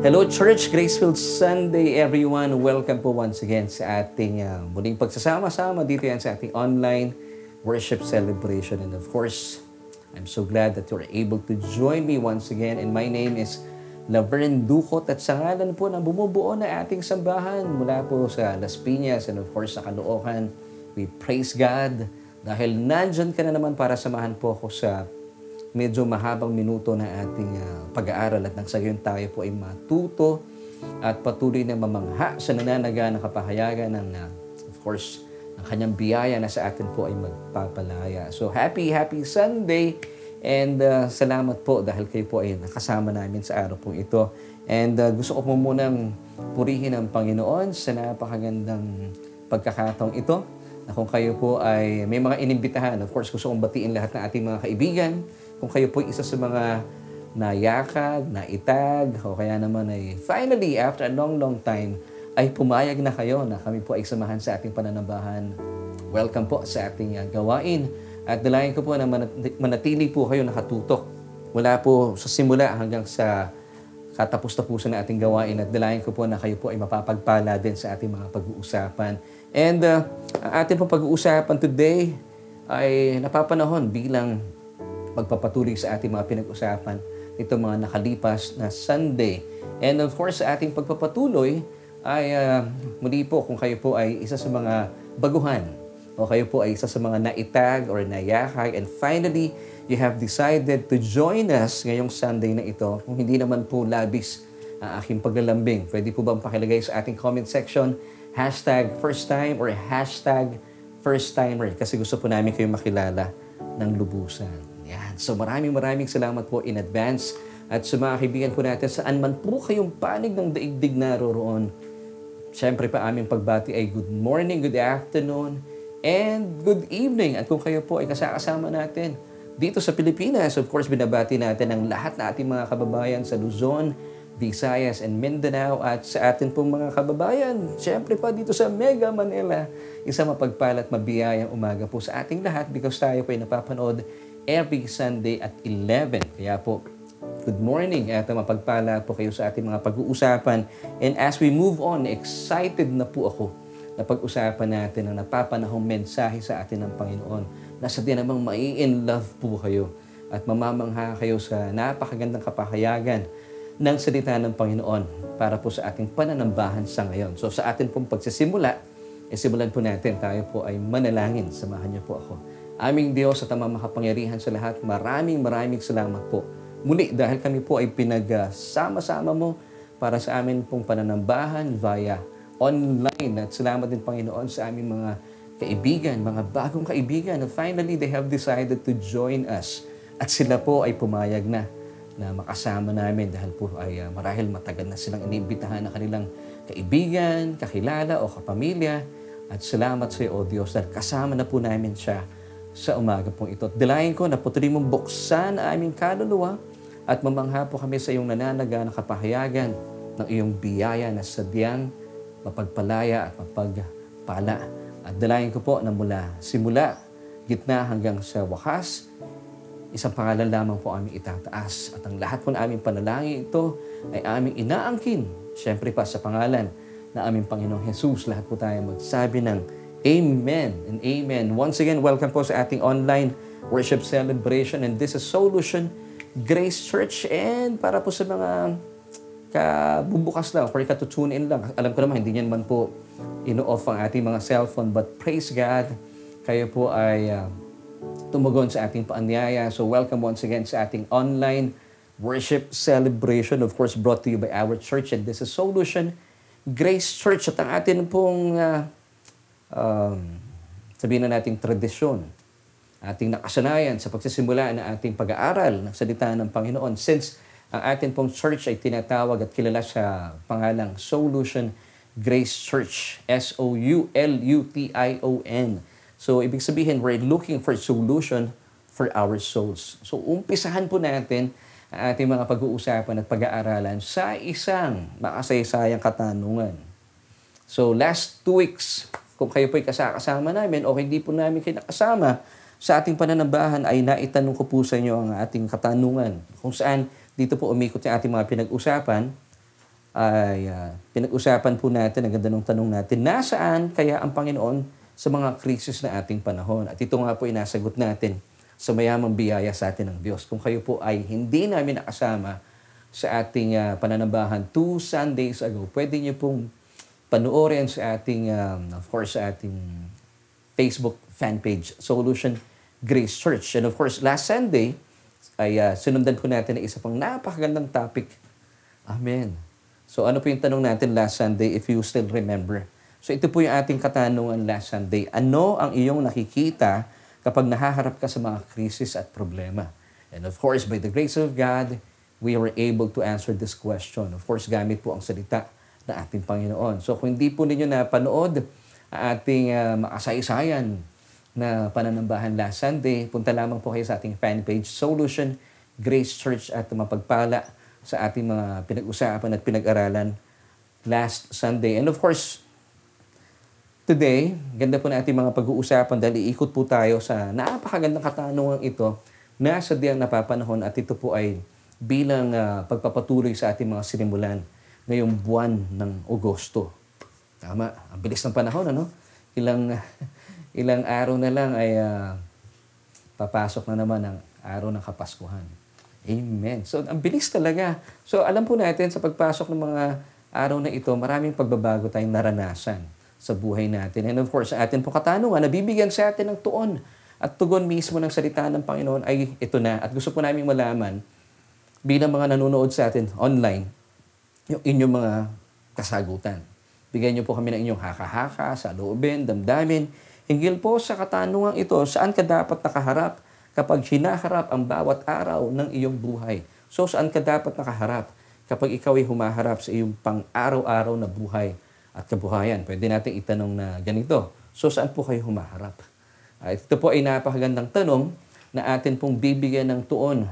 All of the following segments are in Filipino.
Hello Church, Graceful Sunday everyone. Welcome po once again sa ating uh, muling pagsasama-sama dito yan sa ating online worship celebration. And of course, I'm so glad that you're able to join me once again. And my name is Laverne Ducot at sa ngalan po ng bumubuo na ating sambahan mula po sa Las Piñas and of course sa Caloocan. We praise God dahil nandyan ka na naman para samahan po ako sa medyo mahabang minuto na ating uh, pag-aaral at nang sa gayon tayo po ay matuto at patuloy na mamangha sa nananaga ng kapahayagan ng, uh, of course, ng kanyang biyaya na sa atin po ay magpapalaya. So, happy, happy Sunday! And uh, salamat po dahil kayo po ay nakasama namin sa araw po ito. And uh, gusto ko po munang purihin ang Panginoon sa napakagandang pagkakataong ito na kung kayo po ay may mga inimbitahan, of course gusto kong batiin lahat ng ating mga kaibigan, kung kayo po isa sa mga nayakag, naitag, o kaya naman ay finally, after a long, long time, ay pumayag na kayo na kami po ay samahan sa ating pananambahan. Welcome po sa ating uh, gawain. At dalayan ko po na manatili po kayo nakatutok mula po sa simula hanggang sa katapos-tapusan na ating gawain at dalayan ko po na kayo po ay mapapagpala din sa ating mga pag-uusapan. And uh, ang ating pag-uusapan today ay napapanahon bilang pagpapatuloy sa ating mga pinag-usapan nito mga nakalipas na Sunday. And of course, sa ating pagpapatuloy ay uh, muli po kung kayo po ay isa sa mga baguhan o kayo po ay isa sa mga naitag or nayakay and finally, you have decided to join us ngayong Sunday na ito. Kung hindi naman po labis ang aking paglalambing, pwede po bang pakilagay sa ating comment section hashtag first time or hashtag first timer kasi gusto po namin kayo makilala ng lubusan. Yan. So maraming maraming salamat po in advance at sa mga kaibigan po natin saan man po kayong panig ng daigdig naroroon. Siyempre pa aming pagbati ay good morning, good afternoon, and good evening. At kung kayo po ay kasakasama natin dito sa Pilipinas, of course, binabati natin ang lahat na ating mga kababayan sa Luzon, Visayas, and Mindanao at sa atin pong mga kababayan, siyempre pa dito sa Mega Manila, isa mapagpalat mabiyayang umaga po sa ating lahat because tayo po ay napapanood every Sunday at 11. Kaya po, good morning at mapagpala po kayo sa ating mga pag-uusapan. And as we move on, excited na po ako na pag-usapan natin ang napapanahong mensahe sa atin ng Panginoon na sa namang mai-in love po kayo at mamamangha kayo sa napakagandang kapahayagan ng salita ng Panginoon para po sa ating pananambahan sa ngayon. So sa atin pong pagsisimula, e simulan po natin, tayo po ay manalangin. Samahan niyo po ako. Aming Diyos at amang makapangyarihan sa lahat, maraming maraming salamat po. Muli dahil kami po ay pinagsama-sama mo para sa amin pong pananambahan via online. At salamat din Panginoon sa aming mga kaibigan, mga bagong kaibigan na finally they have decided to join us. At sila po ay pumayag na na makasama namin dahil po ay uh, marahil matagal na silang iniimbitahan ng kanilang kaibigan, kakilala o kapamilya. At salamat sa iyo, O Diyos, dahil kasama na po namin siya sa umaga pong ito. Dilayin ko na patuloy mong buksan ang aming kaluluwa at mamangha po kami sa iyong nananaga na kapahayagan ng iyong biyaya na sadyang mapagpalaya at mapagpala. At dalayan ko po na mula simula, gitna hanggang sa wakas, isang pangalan lamang po aming itataas. At ang lahat po ng aming panalangin ito ay aming inaangkin, syempre pa sa pangalan na aming Panginoong Jesus. Lahat po tayo magsabi ng Amen and amen. Once again, welcome po sa ating online worship celebration and this is Solution Grace Church and para po sa mga kabubukas lang or katutune in lang. Alam ko naman, hindi niyan man po ino-off ang ating mga cellphone but praise God, kayo po ay uh, tumugon sa ating paanyaya. So welcome once again sa ating online worship celebration, of course brought to you by our church and this is Solution Grace Church at ang atin pong uh, um, sabihin na nating tradisyon, ating nakasanayan sa pagsisimula ng ating pag-aaral ng salita ng Panginoon. Since ang ating pong church ay tinatawag at kilala sa pangalang Solution Grace Church, S-O-U-L-U-T-I-O-N. So, ibig sabihin, we're looking for solution for our souls. So, umpisahan po natin ang ating mga pag-uusapan at pag-aaralan sa isang makasaysayang katanungan. So, last two weeks, kung kayo po'y kasakasama namin o hindi po namin kayo nakasama sa ating pananambahan ay naitanong ko po sa inyo ang ating katanungan kung saan dito po umikot yung ating mga pinag-usapan ay uh, pinag-usapan po natin, ang ganda ng tanong natin, nasaan kaya ang Panginoon sa mga krisis na ating panahon? At ito nga po inasagot natin sa mayamang biyaya sa atin ng Diyos. Kung kayo po ay hindi namin nakasama sa ating uh, pananambahan two Sundays ago, pwede niyo pong panoorin sa ating, um, of course, sa ating Facebook fan page, Solution Grace Church. And of course, last Sunday, ay uh, sinundan po natin na isa pang napakagandang topic. Amen So ano po yung tanong natin last Sunday if you still remember? So ito po yung ating katanungan last Sunday. Ano ang iyong nakikita kapag nahaharap ka sa mga krisis at problema? And of course, by the grace of God, we were able to answer this question. Of course, gamit po ang salita ng ating Panginoon. So kung hindi po ninyo napanood ang ating uh, makasaysayan na pananambahan last Sunday, punta lamang po kayo sa ating fan page, Solution Grace Church at mapagpala sa ating mga pinag-usapan at pinag-aralan last Sunday. And of course, today, ganda po na ating mga pag-uusapan dahil iikot po tayo sa napakagandang katanungan ito na sa diyang napapanahon at ito po ay bilang uh, pagpapatuloy sa ating mga sinimulan ngayong buwan ng Agosto. Tama, ang bilis ng panahon, ano? Ilang, ilang araw na lang ay uh, papasok na naman ang araw ng Kapaskuhan. Amen. So, ang bilis talaga. So, alam po natin sa pagpasok ng mga araw na ito, maraming pagbabago tayong naranasan sa buhay natin. And of course, atin po katanungan, nabibigyan sa atin ng tuon at tugon mismo ng salita ng Panginoon ay ito na. At gusto po namin malaman, bilang mga nanonood sa atin online, yung inyong mga kasagutan. Bigyan niyo po kami ng inyong haka-haka, sa loobin, damdamin. Hinggil po sa katanungan ito, saan ka dapat nakaharap kapag hinaharap ang bawat araw ng iyong buhay. So saan ka dapat nakaharap kapag ikaw ay humaharap sa iyong pang-araw-araw na buhay at kabuhayan? Pwede natin itanong na ganito. So saan po kayo humaharap? Ito po ay napakagandang tanong na atin pong bibigyan ng tuon.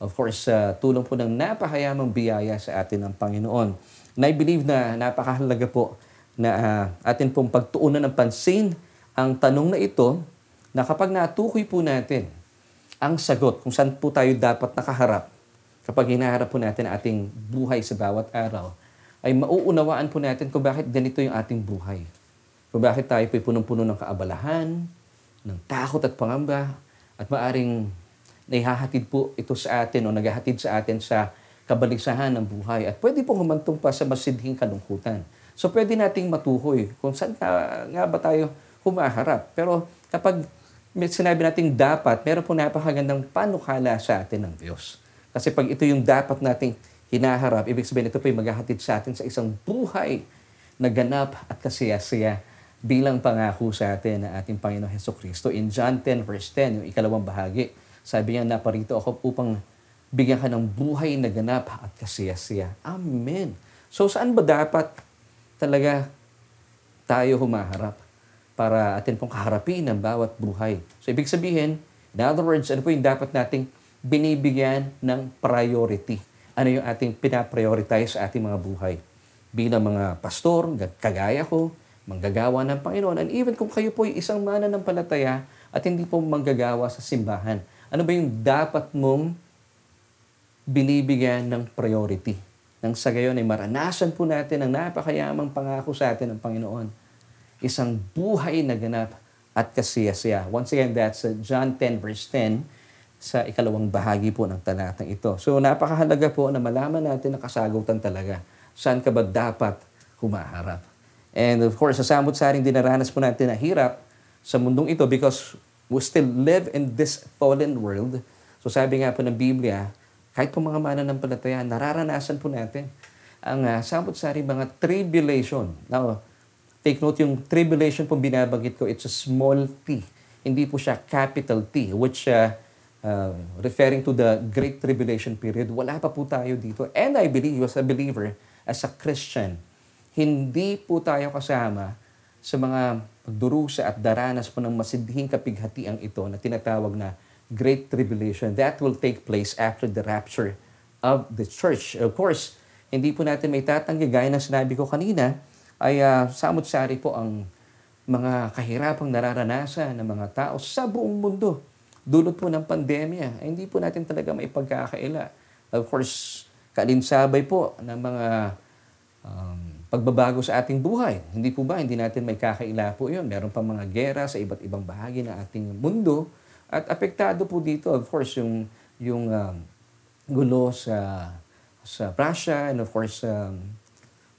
Of course, uh, tulong po ng napakayamang biyaya sa atin ng Panginoon. And I believe na napakahalaga po na uh, atin pong pagtuunan ng pansin ang tanong na ito na kapag natukoy po natin ang sagot kung saan po tayo dapat nakaharap kapag hinaharap po natin ating buhay sa bawat araw, ay mauunawaan po natin kung bakit ganito yung ating buhay. Kung bakit tayo po punong-puno ng kaabalahan, ng takot at pangamba, at maaring naihahatid po ito sa atin o naghahatid sa atin sa kabalisahan ng buhay. At pwede pong humantong pa sa masidhing kalungkutan. So pwede nating matuhoy kung saan nga, nga ba tayo humaharap. Pero kapag sinabi nating dapat, meron po napakagandang panukala sa atin ng Diyos. Kasi pag ito yung dapat nating hinaharap, ibig sabihin ito po yung maghahatid sa atin sa isang buhay na ganap at kasiyasiya bilang pangako sa atin ng ating Panginoon Heso Kristo. In John 10 verse 10, yung ikalawang bahagi, sabi niya, naparito ako upang bigyan ka ng buhay na ganap at kasiyasiya. Amen. So saan ba dapat talaga tayo humaharap? para atin pong kaharapin ang bawat buhay. So, ibig sabihin, in other words, ano po yung dapat nating binibigyan ng priority? Ano yung ating pinaprioritize sa ating mga buhay? Bilang mga pastor, kagaya ko, manggagawa ng Panginoon, and even kung kayo po ay isang mana ng palataya at hindi po manggagawa sa simbahan, ano ba yung dapat mong binibigyan ng priority? Nang sa gayon ay maranasan po natin ang napakayamang pangako sa atin ng Panginoon isang buhay na ganap at kasiyasiya. Once again, that's John 10 verse 10 sa ikalawang bahagi po ng talatang ito. So napakahalaga po na malaman natin na kasagutan talaga. Saan ka ba dapat humaharap? And of course, sa samot-saring dinaranas po natin na hirap sa mundong ito because we still live in this fallen world. So sabi nga po ng Biblia, kahit po mga mananampalataya, nararanasan po natin ang uh, samot-saring mga tribulation. Now, Take note, yung tribulation po binabanggit ko, it's a small t. Hindi po siya capital T, which uh, uh, referring to the Great Tribulation period, wala pa po tayo dito. And I believe, as a believer, as a Christian, hindi po tayo kasama sa mga pagdurusa at daranas po ng masidhing kapighatiang ito na tinatawag na Great Tribulation. That will take place after the rapture of the church. Of course, hindi po natin may tatanggi, gaya ng sinabi ko kanina, ay uh, samot-sari po ang mga kahirapang nararanasan ng mga tao sa buong mundo. Dulot po ng pandemya, ay hindi po natin talaga may pagkakaila. Of course, kalinsabay po ng mga um, pagbabago sa ating buhay. Hindi po ba, hindi natin may kakaila po yun. Meron pa mga gera sa iba't ibang bahagi ng ating mundo. At apektado po dito, of course, yung, yung um, gulo sa, sa Russia and of course um,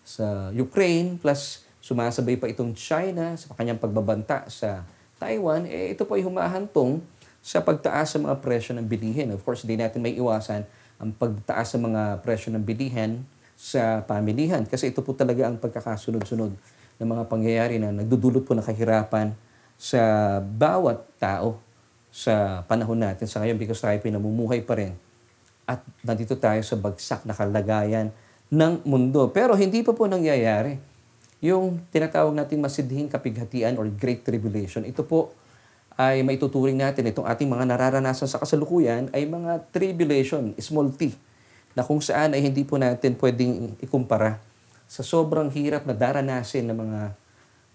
sa Ukraine plus sumasabay pa itong China sa kanyang pagbabanta sa Taiwan, eh ito po ay humahantong sa pagtaas sa mga presyo ng bilihin. Of course, hindi natin may iwasan ang pagtaas sa mga presyo ng bilihin sa pamilihan. Kasi ito po talaga ang pagkakasunod-sunod ng mga pangyayari na nagdudulot po ng kahirapan sa bawat tao sa panahon natin sa ngayon because tayo pinamumuhay pa rin at nandito tayo sa bagsak na kalagayan ng mundo. Pero hindi pa po nangyayari yung tinatawag nating masidhing kapighatian or Great Tribulation. Ito po ay maituturing natin itong ating mga nararanasan sa kasalukuyan ay mga tribulation, small t, na kung saan ay hindi po natin pwedeng ikumpara sa sobrang hirap na daranasin ng mga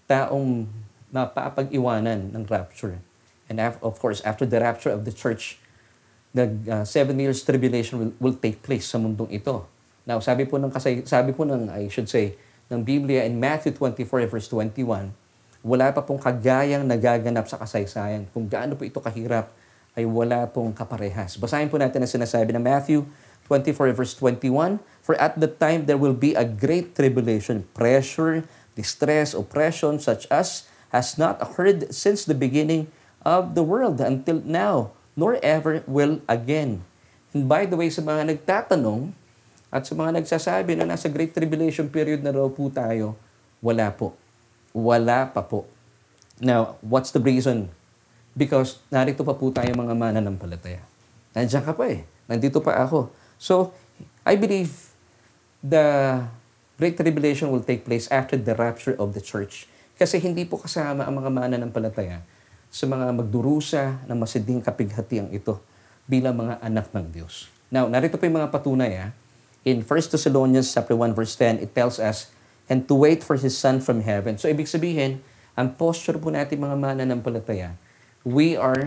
taong napapag-iwanan ng rapture. And of course, after the rapture of the church, the uh, seven years tribulation will, will take place sa mundong ito. Now, sabi po ng kasay, sabi po ng I should say ng Biblia in Matthew 24 verse 21, wala pa pong kagayang nagaganap sa kasaysayan. Kung gaano po ito kahirap, ay wala pong kaparehas. Basahin po natin ang sinasabi ng Matthew 24 verse 21, For at the time there will be a great tribulation, pressure, distress, oppression, such as has not occurred since the beginning of the world until now, nor ever will again. And by the way, sa mga nagtatanong at sa mga nagsasabi na nasa Great Tribulation period na raw po tayo, wala po. Wala pa po. Now, what's the reason? Because narito pa po tayo mga mananampalataya. Nandiyan ka pa eh. Nandito pa ako. So, I believe the Great Tribulation will take place after the rapture of the church. Kasi hindi po kasama ang mga mananampalataya sa mga magdurusa ng masiding kapighatiang ito bilang mga anak ng Diyos. Now, narito pa yung mga patunay. Ha? In 1 Thessalonians chapter 1 verse 10, it tells us, and to wait for His Son from heaven. So, ibig sabihin, ang posture po natin mga mananampalataya, we are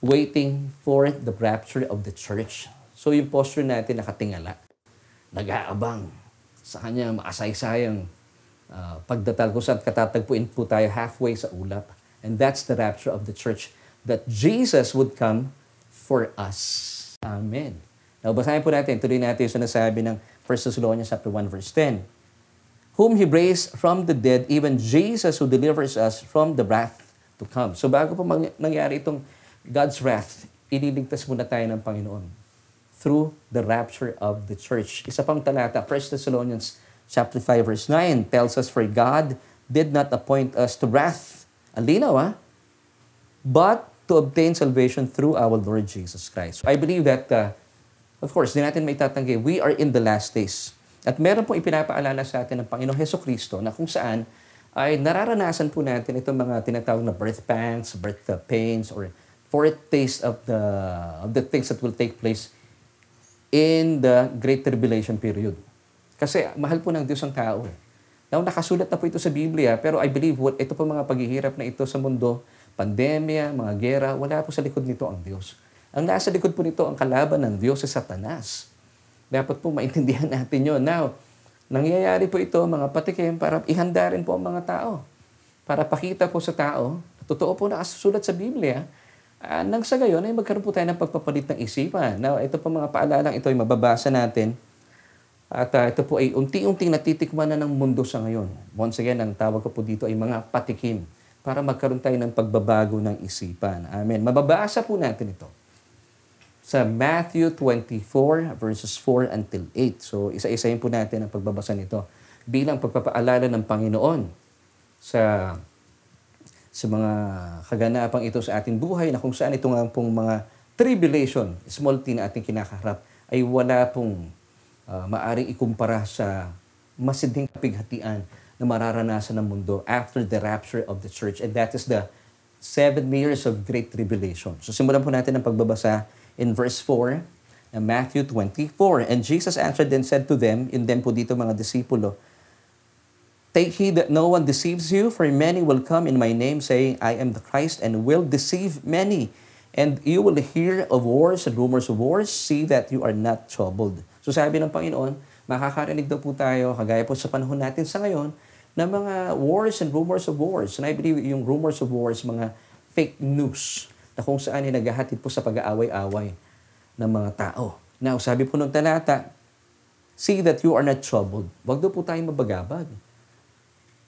waiting for the rapture of the church. So, yung posture natin nakatingala, nag-aabang sa kanya makasaysayang uh, pagdatal ko saan katatagpuin po tayo halfway sa ulap. And that's the rapture of the church that Jesus would come for us. Amen. Now, basahin po natin, tuloy natin yung sinasabi ng 1 Thessalonians chapter 1 verse 10 whom He raised from the dead, even Jesus who delivers us from the wrath to come. So bago pa nangyari itong God's wrath, ililigtas muna tayo ng Panginoon through the rapture of the church. Isa pang talata, 1 Thessalonians chapter 5 verse 9 tells us, For God did not appoint us to wrath. Ang linaw ah. But to obtain salvation through our Lord Jesus Christ. I believe that, uh, of course, di natin may tatanggi, we are in the last days. At meron po ipinapaalala sa atin ng Panginoong Heso Kristo na kung saan ay nararanasan po natin itong mga tinatawag na birth pangs, birth pains, or foretaste of the, of the things that will take place in the Great Tribulation period. Kasi mahal po ng Diyos ang tao. Eh. Now, nakasulat na po ito sa Biblia, pero I believe what, ito po mga paghihirap na ito sa mundo, pandemya, mga gera, wala po sa likod nito ang Diyos. Ang nasa likod po nito ang kalaban ng Diyos sa Satanas. Dapat po maintindihan natin yon. Now, nangyayari po ito mga patikim para ihanda rin po ang mga tao. Para pakita po sa tao, totoo po nakasusulat sa Biblia, uh, nang sa gayon ay magkaroon po tayo ng pagpapalit ng isipan. Now, ito po mga paalalang ito ay mababasa natin. At uh, ito po ay unti-unting natitikman na ng mundo sa ngayon. Once again, ang tawag ko po dito ay mga patikim para magkaroon tayo ng pagbabago ng isipan. Amen. Mababasa po natin ito sa Matthew 24 verses 4 until 8. So isa-isahin po natin ang pagbabasa nito bilang pagpapaalala ng Panginoon sa sa mga kaganapang ito sa ating buhay na kung saan ito nga pong mga tribulation, small t na ating kinakaharap, ay wala pong uh, maaring ikumpara sa masidhing kapighatian na mararanasan ng mundo after the rapture of the church. And that is the seven years of great tribulation. So simulan po natin ang pagbabasa in verse 4 ng Matthew 24. And Jesus answered and said to them, in them po dito mga disipulo, Take heed that no one deceives you, for many will come in my name, saying, I am the Christ, and will deceive many. And you will hear of wars and rumors of wars. See that you are not troubled. So sabi ng Panginoon, makakarinig daw po tayo, kagaya po sa panahon natin sa ngayon, na mga wars and rumors of wars. And I believe yung rumors of wars, mga fake news na kung saan ay naghahatid po sa pag-aaway-away ng mga tao. Now, sabi po ng talata, See that you are not troubled. Huwag daw po tayong mabagabag.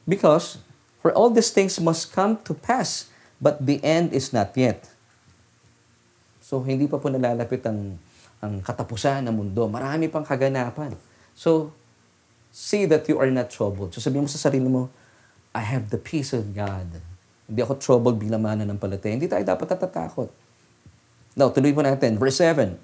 Because, for all these things must come to pass, but the end is not yet. So, hindi pa po nalalapit ang, ang katapusan ng mundo. Marami pang kaganapan. So, see that you are not troubled. So, sabihin mo sa sarili mo, I have the peace of God. Hindi ako troubled bilang mananampalataya. Hindi tayo dapat natatakot. Now, tuloy po natin. Verse 7.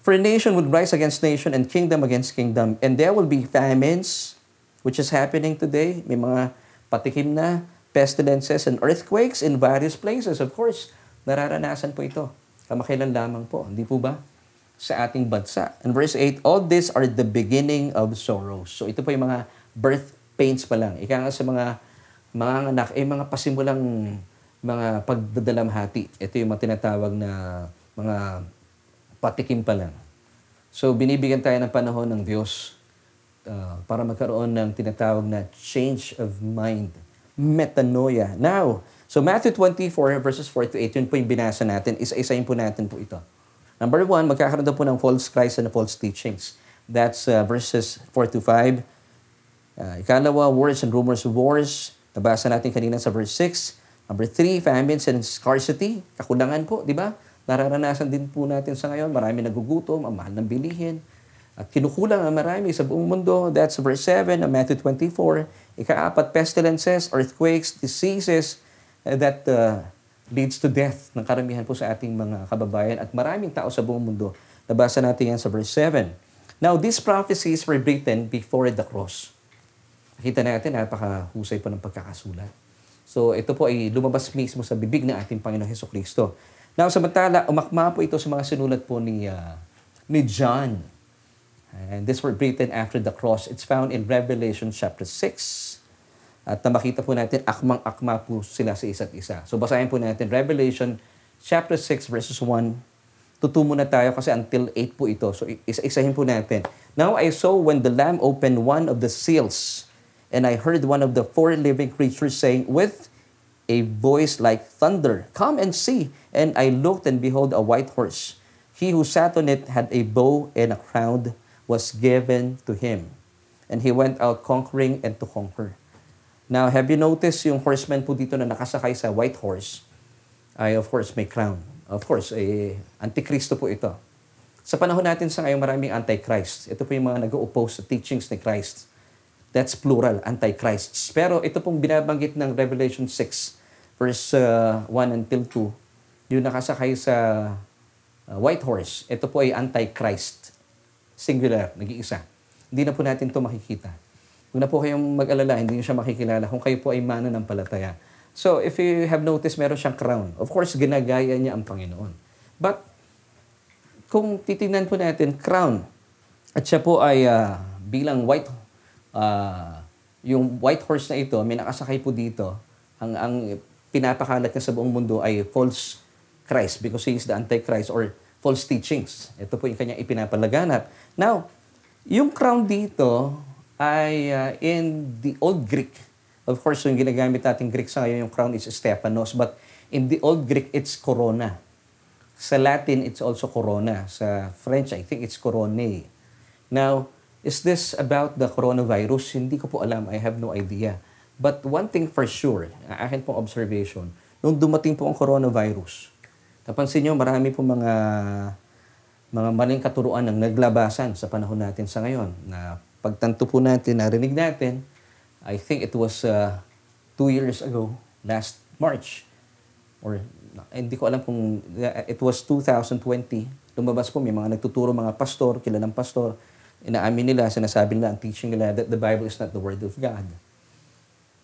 For nation would rise against nation and kingdom against kingdom. And there will be famines, which is happening today. May mga patikim na pestilences and earthquakes in various places. Of course, nararanasan po ito. Kamakailan lamang po. Hindi po ba? Sa ating bansa. And verse 8, All these are the beginning of sorrows. So ito po yung mga birth pains pa lang. Ika nga sa mga mga anak, eh mga pasimulang mga pagdadalamhati. Ito yung mga tinatawag na mga patikim pa lang. So binibigyan tayo ng panahon ng Diyos uh, para magkaroon ng tinatawag na change of mind. Metanoia. Now, so Matthew 24 verses 4 to 8, yun po yung binasa natin. Isa-isayin po natin po ito. Number one, magkakaroon daw po ng false Christ and false teachings. That's uh, verses 4 to 5. Uh, ikalawa, wars and rumors of wars. Nabasa natin kanina sa verse 6. Number 3, famines and scarcity. Kakulangan po, di ba? Nararanasan din po natin sa ngayon. Marami nagugutom, ang mahal ng bilihin. At kinukulang ang marami sa buong mundo. That's verse 7 of Matthew 24. Ikaapat, pestilences, earthquakes, diseases uh, that uh, leads to death ng karamihan po sa ating mga kababayan at maraming tao sa buong mundo. Nabasa natin yan sa verse 7. Now, these prophecies were written before the cross. Nakita natin, napakahusay po ng pagkakasulat. So, ito po ay lumabas mismo sa bibig ng ating Panginoong Heso Kristo. Now, samantala, umakma po ito sa mga sinulat po ni, uh, ni John. And this were written after the cross. It's found in Revelation chapter 6. At na makita po natin, akmang-akma po sila sa isa't isa. So basahin po natin Revelation chapter 6 verses 1. Tutumo na tayo kasi until 8 po ito. So isa-isahin po natin. Now I saw when the Lamb opened one of the seals, and I heard one of the four living creatures saying with a voice like thunder, Come and see. And I looked, and behold, a white horse. He who sat on it had a bow, and a crown was given to him. And he went out conquering and to conquer. Now, have you noticed yung horseman po dito na nakasakay sa white horse ay of course may crown. Of course, eh, antikristo po ito. Sa panahon natin sa ngayon, maraming antichrist. Ito po yung mga nag-oppose sa teachings ni Christ. That's plural, antichrists. Pero ito pong binabanggit ng Revelation 6, verse uh, 1 until 2, yung nakasakay sa uh, white horse, ito po ay antichrist. Singular, nag-iisa. Hindi na po natin ito makikita. Huwag na po kayong mag-alala, hindi nyo siya makikilala kung kayo po ay mana ng palataya. So, if you have noticed, meron siyang crown. Of course, ginagaya niya ang Panginoon. But, kung titingnan po natin, crown, at siya po ay uh, bilang white, uh, yung white horse na ito, may nakasakay po dito, ang, ang pinapakalat niya sa buong mundo ay false Christ because he is the Antichrist or false teachings. Ito po yung kanyang ipinapalaganap. Now, yung crown dito, ay uh, in the Old Greek. Of course, yung ginagamit natin Greek sa ngayon, yung crown is Stephanos. But in the Old Greek, it's corona. Sa Latin, it's also corona. Sa French, I think it's coronae. Now, is this about the coronavirus? Hindi ko po alam. I have no idea. But one thing for sure, akin pong observation, nung dumating po ang coronavirus, napansin nyo, marami po mga mga maling katuruan ng naglabasan sa panahon natin sa ngayon na pagtanto po natin, narinig natin, I think it was uh, two years ago, last March, or hindi ko alam kung it was 2020, lumabas po, may mga nagtuturo mga pastor, kilalang pastor, inaamin nila, sinasabi nila, ang teaching nila that the Bible is not the Word of God.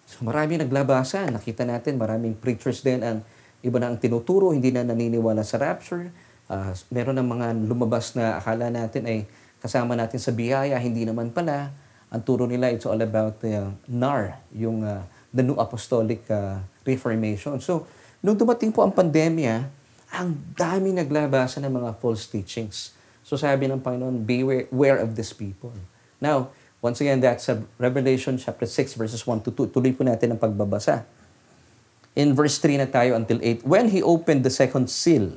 So marami naglabasan. Nakita natin, maraming preachers din ang iba na ang tinuturo, hindi na naniniwala sa rapture. Uh, meron ng mga lumabas na akala natin ay kasama natin sa biyaya, hindi naman pala. Ang turo nila, it's all about uh, NAR, yung uh, the New Apostolic uh, Reformation. So, nung dumating po ang pandemya, ang dami naglabasan ng mga false teachings. So sabi ng Panginoon, beware of these people. Now, once again, that's Revelation chapter 6 verses 1 to 2. Tuloy po natin ang pagbabasa. In verse 3 na tayo until 8. When he opened the second seal,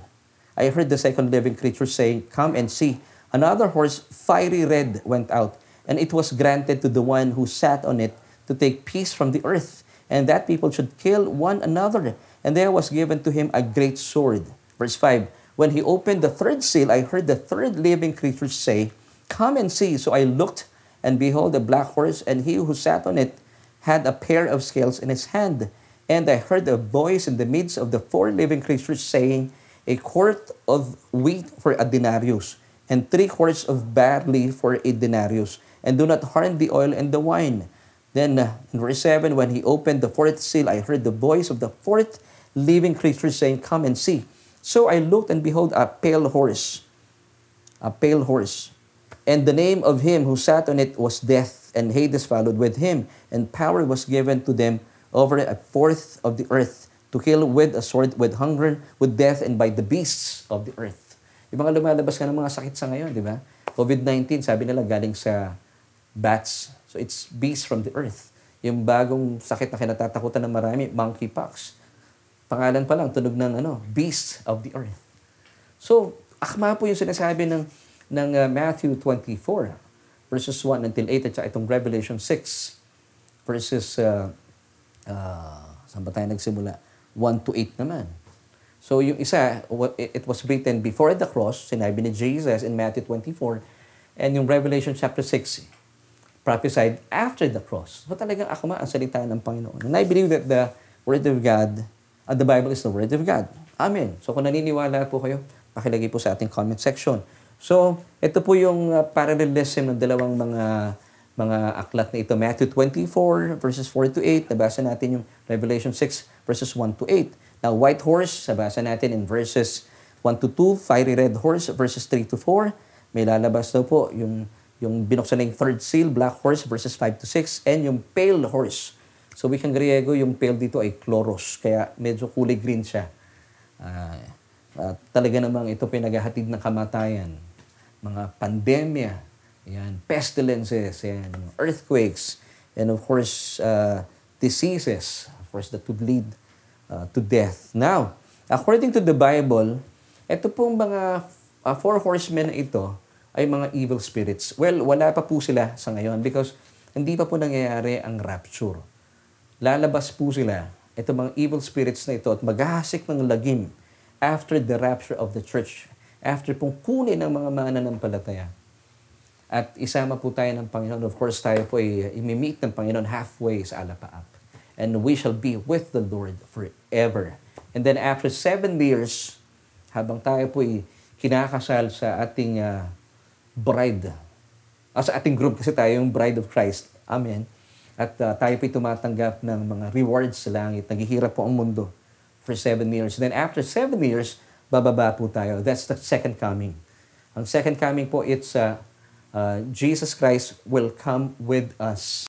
I heard the second living creature saying, Come and see. Another horse, fiery red, went out, and it was granted to the one who sat on it to take peace from the earth, and that people should kill one another. And there was given to him a great sword. Verse 5 When he opened the third seal, I heard the third living creature say, Come and see. So I looked, and behold, a black horse, and he who sat on it had a pair of scales in his hand. And I heard a voice in the midst of the four living creatures saying, A quart of wheat for a denarius, and three quarts of barley for a denarius, and do not harm the oil and the wine. Then in verse 7, when he opened the fourth seal, I heard the voice of the fourth living creature saying, Come and see. So I looked, and behold, a pale horse. A pale horse. And the name of him who sat on it was Death, and Hades followed with him, and power was given to them over a fourth of the earth to kill with a sword, with hunger, with death, and by the beasts of the earth. Yung mga lumalabas ka ng mga sakit sa ngayon, di ba? COVID-19, sabi nila galing sa bats. So it's beasts from the earth. Yung bagong sakit na kinatatakutan ng marami, monkeypox. Pangalan pa lang, tunog ng ano, beasts of the earth. So, akma po yung sinasabi ng, ng uh, Matthew 24, verses 1 until 8, at itong Revelation 6, verses uh, uh, saan ba tayo nagsimula? 1 to 8 naman. So yung isa, it was written before the cross, sinabi ni Jesus in Matthew 24, and yung Revelation chapter 6, prophesied after the cross. So talagang akma ang salita ng Panginoon. And I believe that the Word of God, uh, the Bible is the Word of God. Amen. So kung naniniwala po kayo, pakilagay po sa ating comment section. So, ito po yung uh, parallelism ng dalawang mga mga aklat na ito. Matthew 24 verses 4 to 8, nabasa natin yung Revelation 6 verses 1 to 8. Now, white horse, nabasa natin in verses 1 to 2, fiery red horse verses 3 to 4. May lalabas daw po yung yung binuksan na yung third seal, black horse verses 5 to 6, and yung pale horse. So, wikang Griego, yung pale dito ay chloros, kaya medyo kulay green siya. Uh, uh, talaga namang ito pinaghahatid ng kamatayan, mga pandemya, yan, pestilences, yan, earthquakes, and of course, uh, diseases, of course, that would lead uh, to death. Now, according to the Bible, ito pong mga uh, four horsemen na ito ay mga evil spirits. Well, wala pa po sila sa ngayon because hindi pa po nangyayari ang rapture. Lalabas po sila, ito mga evil spirits na ito at maghahasik ng lagim after the rapture of the church, after pong kunin ng mga mananampalataya. At isama po tayo ng Panginoon. Of course, tayo po ay imi-meet ng Panginoon halfway sa alapaap. And we shall be with the Lord forever. And then after seven years, habang tayo po ay kinakasal sa ating uh, bride, uh, sa ating group kasi tayo yung bride of Christ. Amen. At uh, tayo po tumatanggap ng mga rewards sa langit. Naghihirap po ang mundo for seven years. Then after seven years, bababa po tayo. That's the second coming. Ang second coming po, it's uh, uh, Jesus Christ will come with us.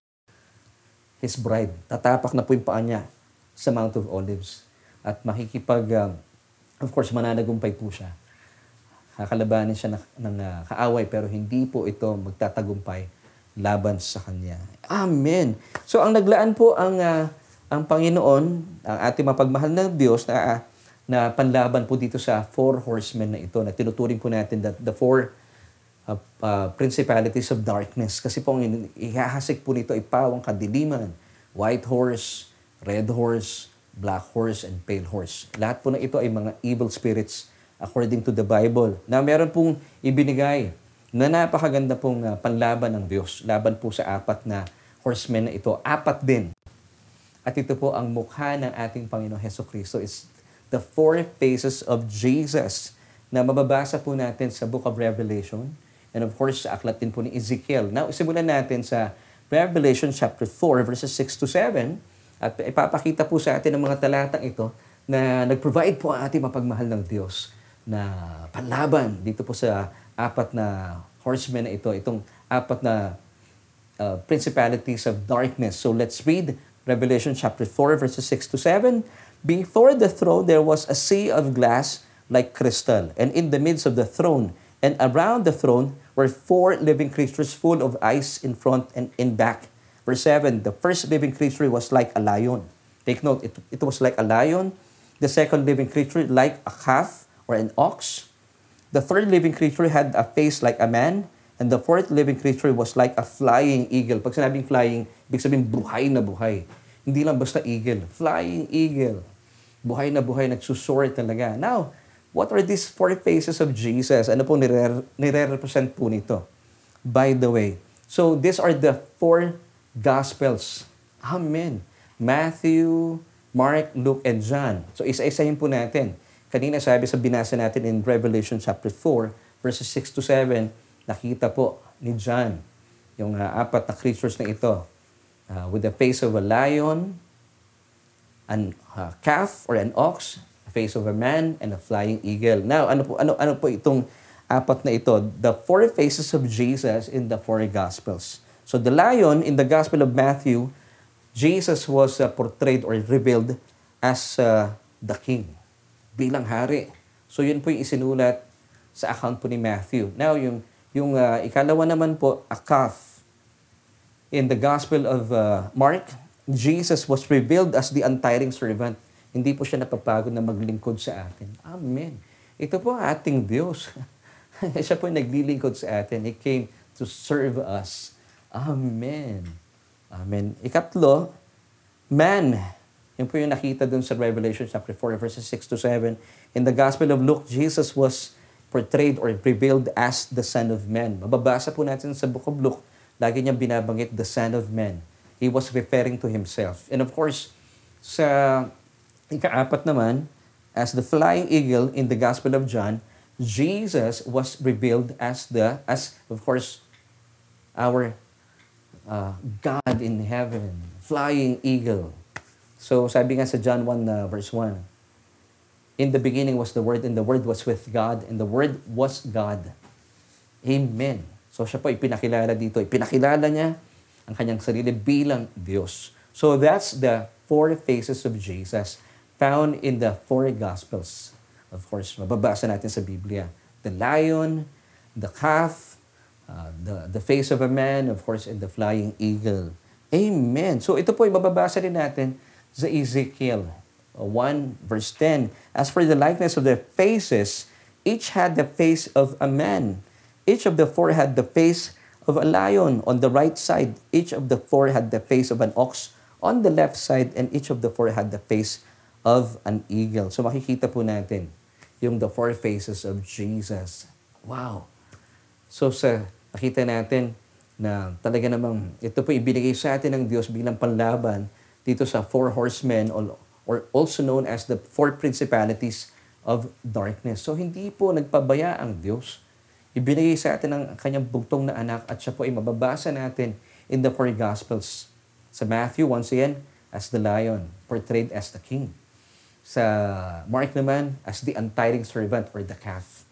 His bride. Tatapak na po yung paa niya sa Mount of Olives. At makikipag, uh, of course, mananagumpay po siya kakalabanin siya ng, ng uh, kaaway pero hindi po ito magtatagumpay laban sa kanya. Amen. So ang naglaan po ang uh, ang Panginoon, ang ating mapagmahal na Diyos na uh, na panlaban po dito sa four horsemen na ito na tinuturing po natin that the four uh, uh, principalities of darkness kasi po ihahasik po nito ay pawang kadiliman, white horse, red horse, black horse, and pale horse. Lahat po na ito ay mga evil spirits according to the Bible, na meron pong ibinigay na napakaganda pong uh, panlaban ng Diyos. Laban po sa apat na horsemen na ito. Apat din. At ito po ang mukha ng ating Panginoong Heso Kristo. It's the four faces of Jesus na mababasa po natin sa Book of Revelation. And of course, sa aklat din po ni Ezekiel. Now, simulan natin sa Revelation chapter 4, verses 6 to 7. At ipapakita po sa atin ang mga talatang ito na nag-provide po ang ating mapagmahal ng Diyos na panlaban dito po sa apat na horsemen na ito, itong apat na uh, principalities of darkness. So let's read Revelation chapter 4 verses 6 to 7. Before the throne there was a sea of glass like crystal, and in the midst of the throne and around the throne were four living creatures full of eyes in front and in back. Verse 7, the first living creature was like a lion. Take note, it, it was like a lion. The second living creature like a calf or an ox. The third living creature had a face like a man. And the fourth living creature was like a flying eagle. Pag sinabing flying, ibig sabihin buhay na buhay. Hindi lang basta eagle. Flying eagle. Buhay na buhay, nagsusoar talaga. Now, what are these four faces of Jesus? Ano po nire- nire-represent po nito? By the way, so these are the four Gospels. Amen. Matthew, Mark, Luke, and John. So isa-isahin po natin. Kanina sabi sa binasa natin in Revelation chapter 4, verses 6 to 7, nakita po ni John yung uh, apat na creatures na ito. Uh, with the face of a lion, an uh, calf or an ox, face of a man, and a flying eagle. Now, ano po, ano, ano po itong apat na ito? The four faces of Jesus in the four Gospels. So the lion in the Gospel of Matthew, Jesus was uh, portrayed or revealed as uh, the king, bilang hari. So yun po yung isinulat sa account po ni Matthew. Now, yung yung uh, ikalawa naman po, a calf. In the Gospel of uh, Mark, Jesus was revealed as the untiring servant. Hindi po siya napapagod na maglingkod sa atin. Amen. Ito po ang ating Diyos. siya po naglilingkod sa atin. He came to serve us. Amen. Amen. Ikatlo, man. Yun po yung nakita dun sa Revelation chapter 4, verses 6 to 7. In the Gospel of Luke, Jesus was portrayed or revealed as the Son of Man. Mababasa po natin sa Book of Luke, lagi niyang binabanggit the Son of Man. He was referring to himself. And of course, sa ikaapat naman, as the flying eagle in the Gospel of John, Jesus was revealed as the, as of course, our uh, God in heaven, flying eagle. So sabi nga sa John 1 uh, verse 1, In the beginning was the Word, and the Word was with God, and the Word was God. Amen. So siya po ipinakilala dito. Ipinakilala niya ang kanyang sarili bilang Diyos. So that's the four faces of Jesus found in the four Gospels. Of course, mababasa natin sa Biblia. The lion, the calf, uh, the, the face of a man, of course, and the flying eagle. Amen. So ito po ay mababasa rin natin sa Ezekiel 1 verse 10. As for the likeness of their faces, each had the face of a man. Each of the four had the face of a lion on the right side. Each of the four had the face of an ox on the left side. And each of the four had the face of an eagle. So makikita po natin yung the four faces of Jesus. Wow! So sa nakita natin na talaga namang ito po ibinigay sa atin ng Diyos bilang panlaban dito sa four horsemen or also known as the four principalities of darkness. So hindi po nagpabaya ang Diyos. Ibinigay sa atin ang kanyang bugtong na anak at siya po ay mababasa natin in the four Gospels. Sa Matthew, once again, as the lion, portrayed as the king. Sa Mark naman, as the untiring servant or the calf.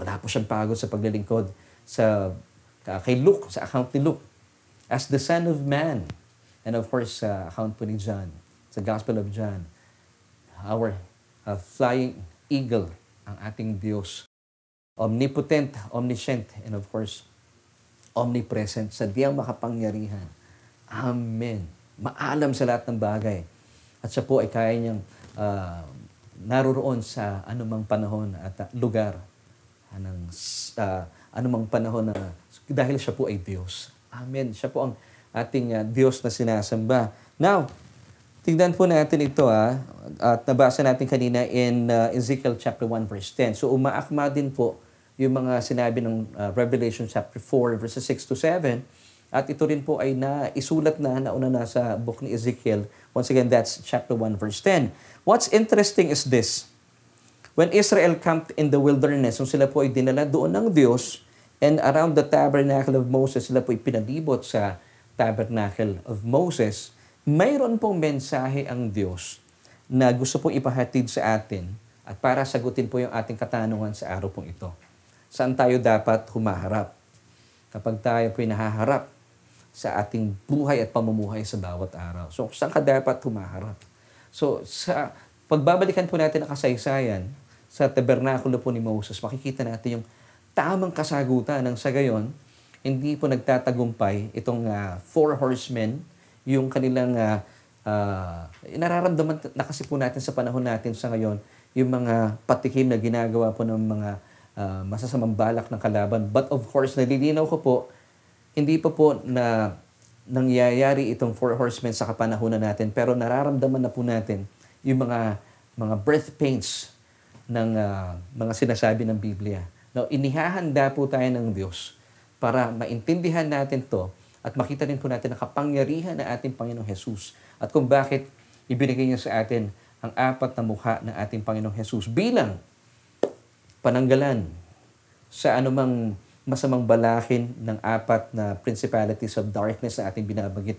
Wala po siyang pagod sa paglilingkod. Sa kay Luke, sa account ni Luke, as the Son of Man. And of course, sa account po ni John, sa Gospel of John, our uh, flying eagle, ang ating Diyos. Omnipotent, omniscient, and of course, omnipresent, sadyang makapangyarihan. Amen. Maalam sa lahat ng bagay. At siya po ay kaya niyang uh, naroroon sa anumang panahon at lugar ng uh, anumang panahon na dahil siya po ay Diyos. Amen. Siya po ang ating uh, Diyos na sinasamba. Now, Tingnan po natin ito ah, at nabasa natin kanina in uh, Ezekiel chapter 1 verse 10. So umaakma din po yung mga sinabi ng uh, Revelation chapter 4 verses 6 to 7. At ito rin po ay naisulat na, nauna na sa book ni Ezekiel. Once again, that's chapter 1 verse 10. What's interesting is this. When Israel camped in the wilderness, nung sila po ay dinala doon ng Diyos, and around the tabernacle of Moses, sila po ay pinalibot sa tabernacle of Moses, mayroon pong mensahe ang Diyos na gusto pong ipahatid sa atin at para sagutin po yung ating katanungan sa araw pong ito. Saan tayo dapat humaharap? Kapag tayo po'y nahaharap sa ating buhay at pamumuhay sa bawat araw. So, saan ka dapat humaharap? So, sa pagbabalikan po natin ang kasaysayan sa tabernakulo po ni Moses, makikita natin yung tamang kasagutan ng sa gayon, hindi po nagtatagumpay itong uh, four horsemen, yung kanilang uh, uh, nararamdaman na kasi po natin sa panahon natin sa ngayon, yung mga patikim na ginagawa po ng mga uh, masasamang balak ng kalaban. But of course, nalilinaw ko po, hindi pa po na nangyayari itong four horsemen sa kapanahunan natin, pero nararamdaman na po natin yung mga mga birth pains ng uh, mga sinasabi ng Biblia. Now, inihahanda po tayo ng Diyos para maintindihan natin to at makita din po natin ang kapangyarihan ng ating Panginoong Jesus at kung bakit ibinigay niya sa atin ang apat na mukha ng ating Panginoong Jesus bilang pananggalan sa anumang masamang balakin ng apat na principalities of darkness na ating binabagit,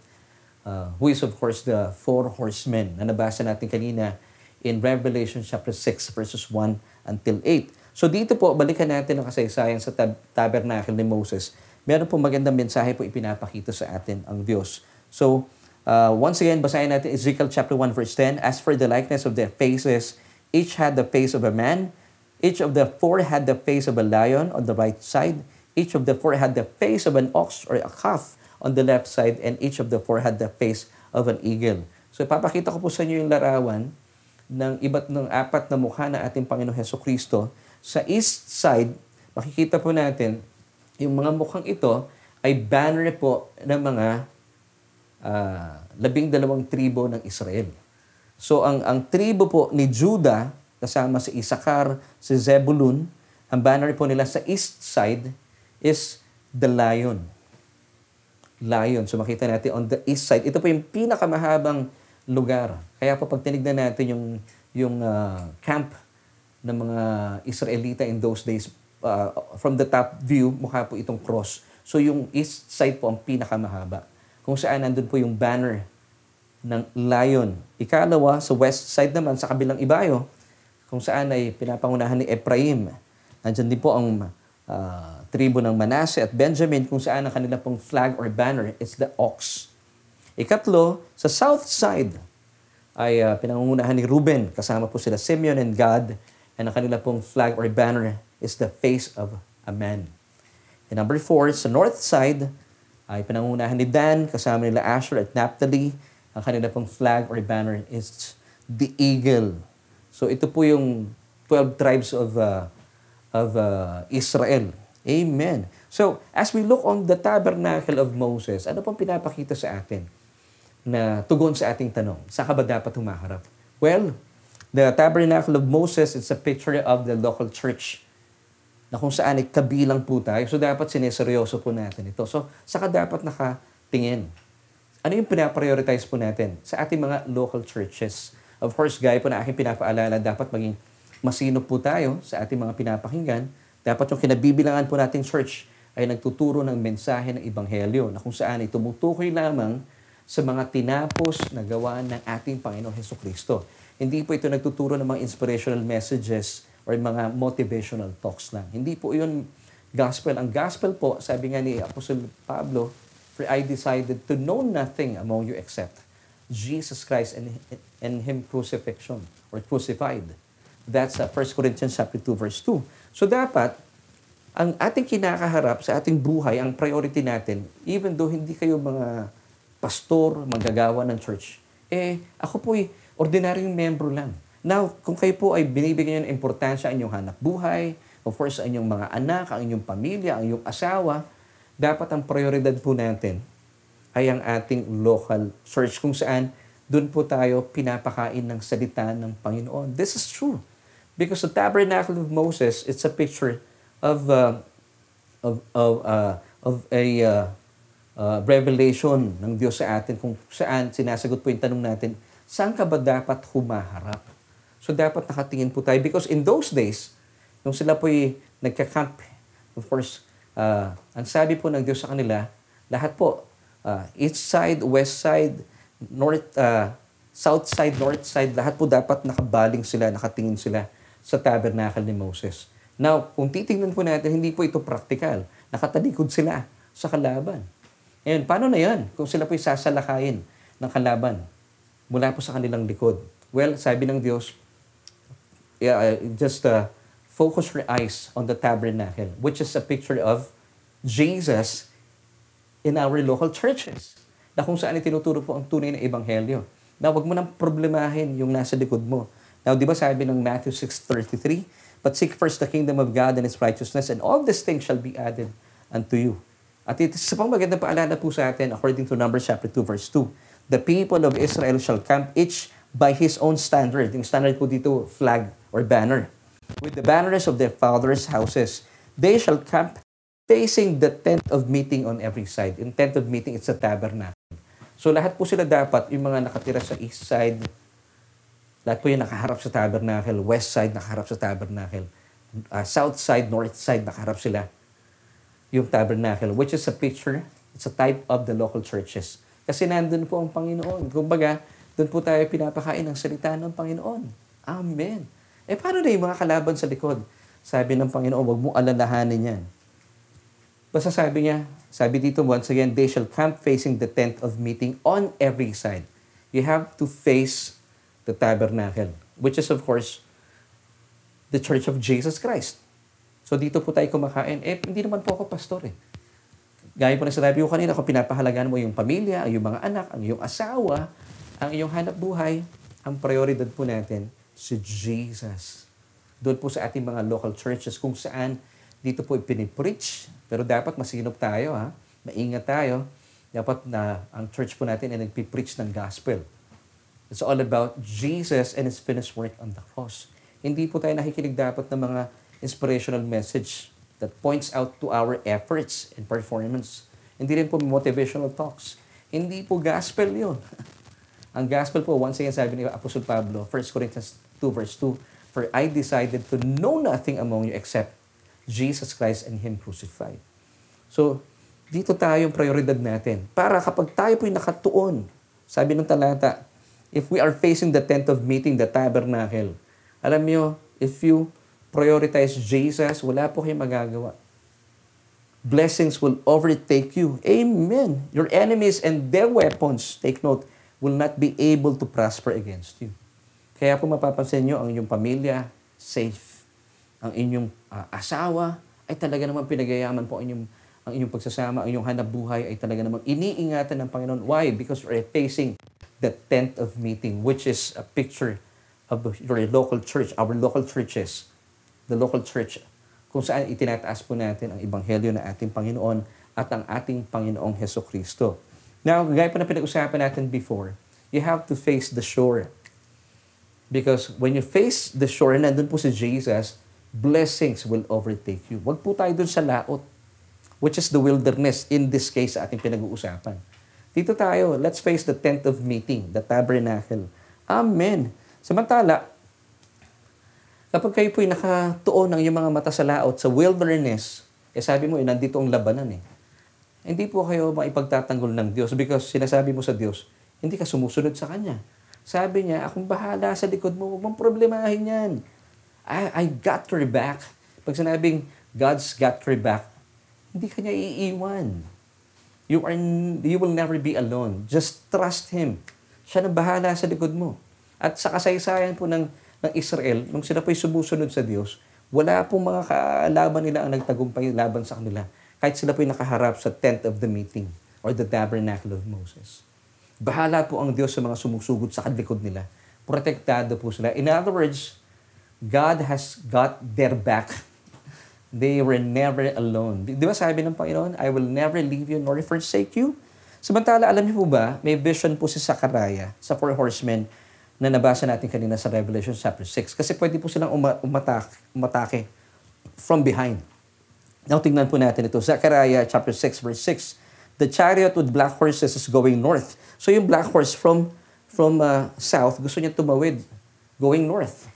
uh, who is of course the four horsemen na nabasa natin kanina in Revelation chapter 6 verses 1 until 8. So dito po, balikan natin ang kasaysayan sa tab- tabernacle ni Moses. Meron po magandang mensahe po ipinapakita sa atin ang Diyos. So, uh, once again, basahin natin Ezekiel chapter 1 verse 10. As for the likeness of their faces, each had the face of a man, each of the four had the face of a lion on the right side, Each of the four had the face of an ox or a calf on the left side, and each of the four had the face of an eagle. So ipapakita ko po sa inyo yung larawan ng iba't ng apat na mukha na ating Panginoong Heso Kristo. Sa east side, makikita po natin, yung mga mukhang ito ay banner po ng mga uh, labing dalawang tribo ng Israel. So ang, ang tribo po ni Judah, kasama si Isakar, si Zebulun, ang banner po nila sa east side is the lion. Lion. So makita natin on the east side. Ito po yung pinakamahabang lugar. Kaya po pag tinignan natin yung, yung uh, camp ng mga Israelita in those days, uh, from the top view, mukha po itong cross. So yung east side po ang pinakamahaba. Kung saan nandun po yung banner ng lion. Ikalawa, sa west side naman, sa kabilang ibayo, kung saan ay pinapangunahan ni Ephraim. Nandyan din po ang uh, tribo ng Manasseh at Benjamin kung saan ang kanila pong flag or banner is the ox. Ikatlo, sa south side ay uh, pinangungunahan ni Reuben. Kasama po sila Simeon and God. And ang kanila pong flag or banner is the face of a man. And number four, sa north side ay pinangungunahan ni Dan. Kasama nila Asher at Naphtali. Ang kanila pong flag or banner is the eagle. So ito po yung 12 tribes of uh, of uh, Israel. Amen. So, as we look on the tabernacle of Moses, ano pong pinapakita sa atin na tugon sa ating tanong? Saan ka ba dapat humaharap? Well, the tabernacle of Moses is a picture of the local church na kung saan ay kabilang po tayo. So, dapat sineseryoso po natin ito. So, saka dapat nakatingin. Ano yung pinaprioritize po natin sa ating mga local churches? Of course, gaya po na aking pinapaalala, dapat maging masino po tayo sa ating mga pinapakinggan dapat yung kinabibilangan po nating church ay nagtuturo ng mensahe ng Ebanghelyo na kung saan ay tumutukoy lamang sa mga tinapos na gawa ng ating Panginoong Heso Kristo. Hindi po ito nagtuturo ng mga inspirational messages or mga motivational talks lang. Hindi po yun gospel. Ang gospel po, sabi nga ni Apostle Pablo, For I decided to know nothing among you except Jesus Christ and, and Him crucifixion or crucified. That's uh, 1 Corinthians chapter 2 verse 2. So dapat, ang ating kinakaharap sa ating buhay, ang priority natin, even though hindi kayo mga pastor, manggagawa ng church, eh, ako po ay ordinaryong membro lang. Now, kung kayo po ay binibigyan ng importansya ang inyong hanap buhay, of course, ang inyong mga anak, ang inyong pamilya, ang inyong asawa, dapat ang prioridad po natin ay ang ating local church kung saan doon po tayo pinapakain ng salita ng Panginoon. This is true. Because the tabernacle of Moses, it's a picture of uh, of of, uh, of a uh, uh, revelation ng Diyos sa atin kung saan sinasagot po yung tanong natin, saan ka ba dapat humaharap? So dapat nakatingin po tayo because in those days, nung sila po ay nagka-camp, of course, uh, ang sabi po ng Diyos sa kanila, lahat po, uh, east side, west side, north, uh, south side, north side, lahat po dapat nakabaling sila, nakatingin sila sa tabernacle ni Moses. Now, kung titingnan po natin, hindi po ito praktikal. Nakatalikod sila sa kalaban. Ngayon, paano na yan kung sila po'y sasalakayin ng kalaban mula po sa kanilang likod? Well, sabi ng Diyos, yeah, just uh, focus your eyes on the tabernacle, which is a picture of Jesus in our local churches. Na kung saan itinuturo po ang tunay na ebanghelyo. Na huwag mo nang problemahin yung nasa likod mo. Now, di ba sabi ng Matthew 6.33, But seek first the kingdom of God and His righteousness, and all these things shall be added unto you. At ito sa pang magandang paalala po sa atin, according to Numbers chapter 2, verse 2, The people of Israel shall camp each by his own standard. Yung standard po dito, flag or banner. With the banners of their fathers' houses, they shall camp facing the tent of meeting on every side. In tent of meeting, it's a tabernacle. So lahat po sila dapat, yung mga nakatira sa east side, lahat po yung nakaharap sa tabernacle, west side nakaharap sa tabernacle, uh, south side, north side nakaharap sila yung tabernacle, which is a picture, it's a type of the local churches. Kasi nandun po ang Panginoon. Kumbaga, doon po tayo pinapakain ng salita ng Panginoon. Amen. Eh paano na yung mga kalaban sa likod? Sabi ng Panginoon, huwag mo alalahanin yan. Basta sabi niya, sabi dito once again, they shall camp facing the tent of meeting on every side. You have to face the tabernacle, which is of course the church of Jesus Christ. So dito po tayo kumakain. Eh, hindi naman po ako pastor eh. Gaya po na sinabi ko kanina, kung pinapahalagaan mo yung pamilya, ang iyong mga anak, ang iyong asawa, ang iyong hanap buhay, ang prioridad po natin, si Jesus. Doon po sa ating mga local churches kung saan dito po ipinipreach pero dapat masinop tayo, ha? Maingat tayo. Dapat na ang church po natin ay nagpipreach ng gospel. It's all about Jesus and His finished work on the cross. Hindi po tayo nakikinig dapat ng mga inspirational message that points out to our efforts and performance. Hindi rin po motivational talks. Hindi po gospel yun. ang gospel po, once again sabi ni Apostle Pablo, 1 Corinthians 2 verse 2, For I decided to know nothing among you except Jesus Christ and Him crucified. So, dito tayo yung prioridad natin. Para kapag tayo po'y nakatuon, sabi ng talata, if we are facing the tent of meeting, the tabernacle, alam nyo, if you prioritize Jesus, wala po kayong magagawa. Blessings will overtake you. Amen. Your enemies and their weapons, take note, will not be able to prosper against you. Kaya po mapapansin nyo, ang inyong pamilya, safe ang inyong uh, asawa, ay talaga naman pinagayaman po ang inyong, ang inyong pagsasama, ang inyong hanap buhay ay talaga naman iniingatan ng Panginoon. Why? Because we're facing the tent of meeting, which is a picture of your local church, our local churches, the local church, kung saan itinataas po natin ang ebanghelyo ng ating Panginoon at ang ating Panginoong Heso Kristo. Now, gaya pa na pinag-usapan natin before, you have to face the shore. Because when you face the shore, nandun po si Jesus, blessings will overtake you. Huwag po tayo dun sa laot, which is the wilderness in this case sa ating pinag-uusapan. Dito tayo, let's face the tent of meeting, the tabernacle. Amen. Samantala, kapag kayo po'y nakatuon ng iyong mga mata sa laot, sa wilderness, eh sabi mo, eh, nandito ang labanan eh. Hindi po kayo maipagtatanggol ng Diyos because sinasabi mo sa Diyos, hindi ka sumusunod sa Kanya. Sabi niya, akong bahala sa likod mo, huwag mong problemahin yan. I, I got your back. Pag sinabing God's got your back, hindi kanya iiwan. You, are, you will never be alone. Just trust Him. Siya na bahala sa likod mo. At sa kasaysayan po ng, ng Israel, nung sila po'y sumusunod sa Diyos, wala pong mga kaalaban nila ang nagtagumpay laban sa kanila. Kahit sila po'y nakaharap sa tent of the meeting or the tabernacle of Moses. Bahala po ang Diyos sa mga sumusugod sa kadlikod nila. Protektado po sila. In other words, God has got their back. They were never alone. Di, di ba sabi ng Panginoon, I will never leave you nor forsake you? Samantala, alam niyo po ba, may vision po si Sakaraya sa four horsemen na nabasa natin kanina sa Revelation chapter 6. Kasi pwede po silang uma- umatake, umatake from behind. Now, tingnan po natin ito. Zechariah chapter 6 verse 6. The chariot with black horses is going north. So yung black horse from from uh, south, gusto niya tumawid, going north.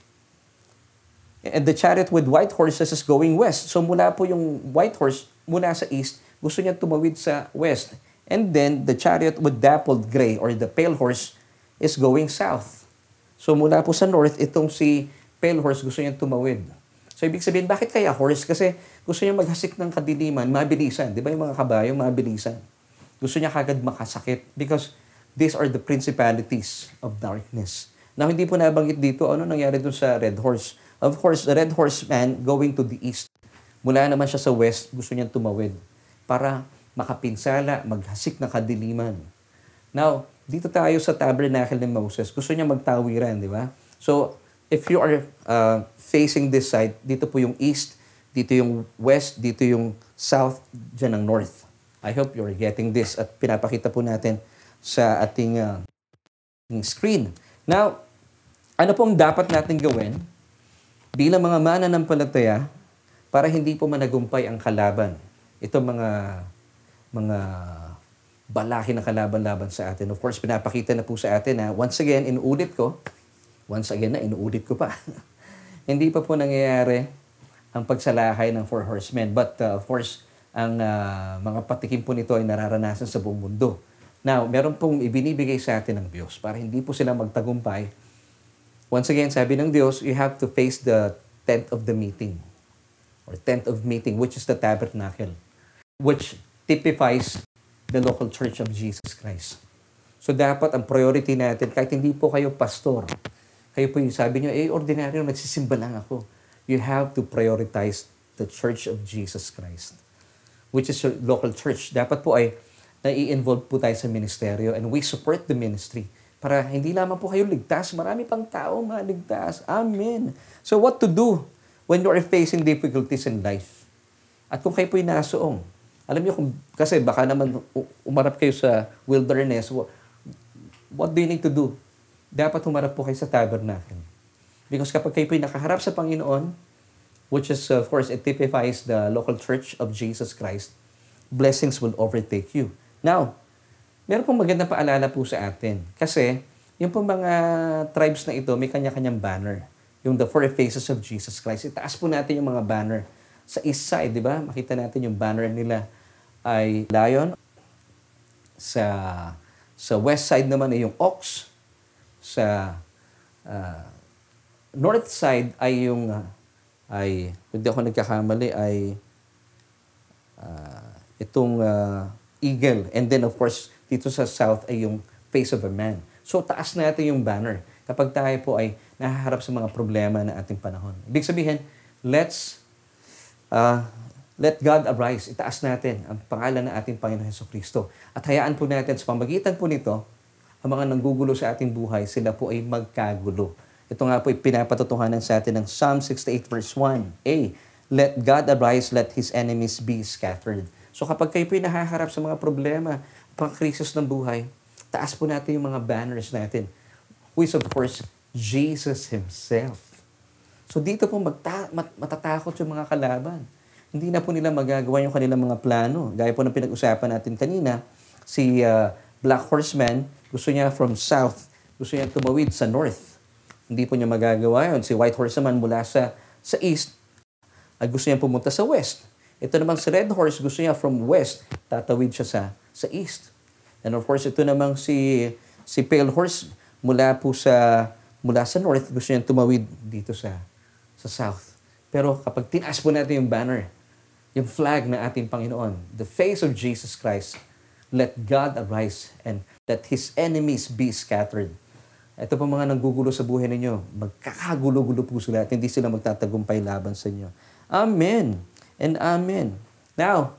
And the chariot with white horses is going west. So mula po yung white horse, mula sa east, gusto niya tumawid sa west. And then the chariot with dappled gray or the pale horse is going south. So mula po sa north, itong si pale horse gusto niya tumawid. So ibig sabihin, bakit kaya horse? Kasi gusto niya maghasik ng kadiliman, mabilisan. Di ba yung mga kabayo, mabilisan. Gusto niya kagad makasakit because these are the principalities of darkness. Now, hindi po nabanggit dito ano nangyari dun sa red horse Of course, the red horseman going to the east. Mula naman siya sa west, gusto niyang tumawid para makapinsala, maghasik na kadiliman. Now, dito tayo sa tabernacle ni Moses. Gusto niya magtawiran, di ba? So, if you are uh, facing this side, dito po yung east, dito yung west, dito yung south, dyan ang north. I hope you're getting this at pinapakita po natin sa ating uh, screen. Now, ano pong dapat natin gawin bilang mga mananampalataya para hindi po managumpay ang kalaban. Ito mga mga balaki na kalaban-laban sa atin. Of course, pinapakita na po sa atin na once again, inuulit ko, once again na inuulit ko pa. hindi pa po nangyayari ang pagsalakay ng four horsemen. But uh, of course, ang uh, mga patikim po nito ay nararanasan sa buong mundo. Now, meron pong ibinibigay sa atin ng Diyos para hindi po sila magtagumpay. Once again, sabi ng Diyos, you have to face the tent of the meeting or tent of meeting, which is the tabernacle, which typifies the local church of Jesus Christ. So dapat ang priority natin, kahit hindi po kayo pastor, kayo po yung sabi nyo, eh, ordinaryo, nagsisimba lang ako. You have to prioritize the church of Jesus Christ, which is your local church. Dapat po ay nai-involve po tayo sa ministeryo and we support the ministry para hindi lamang po kayo ligtas, marami pang tao maligtas. Amen. So what to do when you are facing difficulties in life. At kung kayo po'y nasoong, alam niyo kung, kasi baka naman umarap kayo sa wilderness, what, do you need to do? Dapat humarap po kayo sa tabernacle. Because kapag kayo po'y nakaharap sa Panginoon, which is, of course, it typifies the local church of Jesus Christ, blessings will overtake you. Now, meron pong magandang paalala po sa atin. Kasi, yung pong mga tribes na ito, may kanya-kanyang banner yung The Four Faces of Jesus Christ. Itaas po natin yung mga banner. Sa east side, di ba? Makita natin yung banner nila ay lion. Sa sa west side naman ay yung ox. Sa uh, north side ay yung uh, ay hindi ako nagkakamali ay uh, itong uh, eagle. And then of course, dito sa south ay yung face of a man. So taas natin yung banner kapag tayo po ay nahaharap sa mga problema ng ating panahon. Ibig sabihin, let's uh, let God arise. Itaas natin ang pangalan ng ating Panginoon Heso Kristo. At hayaan po natin sa pamagitan po nito, ang mga nanggugulo sa ating buhay, sila po ay magkagulo. Ito nga po ay pinapatutuhanan sa atin ng Psalm 68 verse 1. A. Let God arise, let His enemies be scattered. So kapag kayo po nahaharap sa mga problema, pang krisis ng buhay, taas po natin yung mga banners natin who is of course Jesus Himself. So dito po magta- mat- matatakot yung mga kalaban. Hindi na po nila magagawa yung kanilang mga plano. Gaya po ng pinag-usapan natin kanina, si uh, Black Horseman, gusto niya from south, gusto niya tumawid sa north. Hindi po niya magagawa yun. Si White Horseman mula sa, sa east, ay gusto niya pumunta sa west. Ito namang si Red Horse, gusto niya from west, tatawid siya sa, sa east. And of course, ito namang si, si Pale Horse, mula po sa mula sa north, gusto niyang tumawid dito sa sa south. Pero kapag tinaas po natin yung banner, yung flag na ating Panginoon, the face of Jesus Christ, let God arise and let His enemies be scattered. Ito po mga nanggugulo sa buhay ninyo, magkakagulo-gulo po sila at hindi sila magtatagumpay laban sa inyo. Amen and Amen. Now,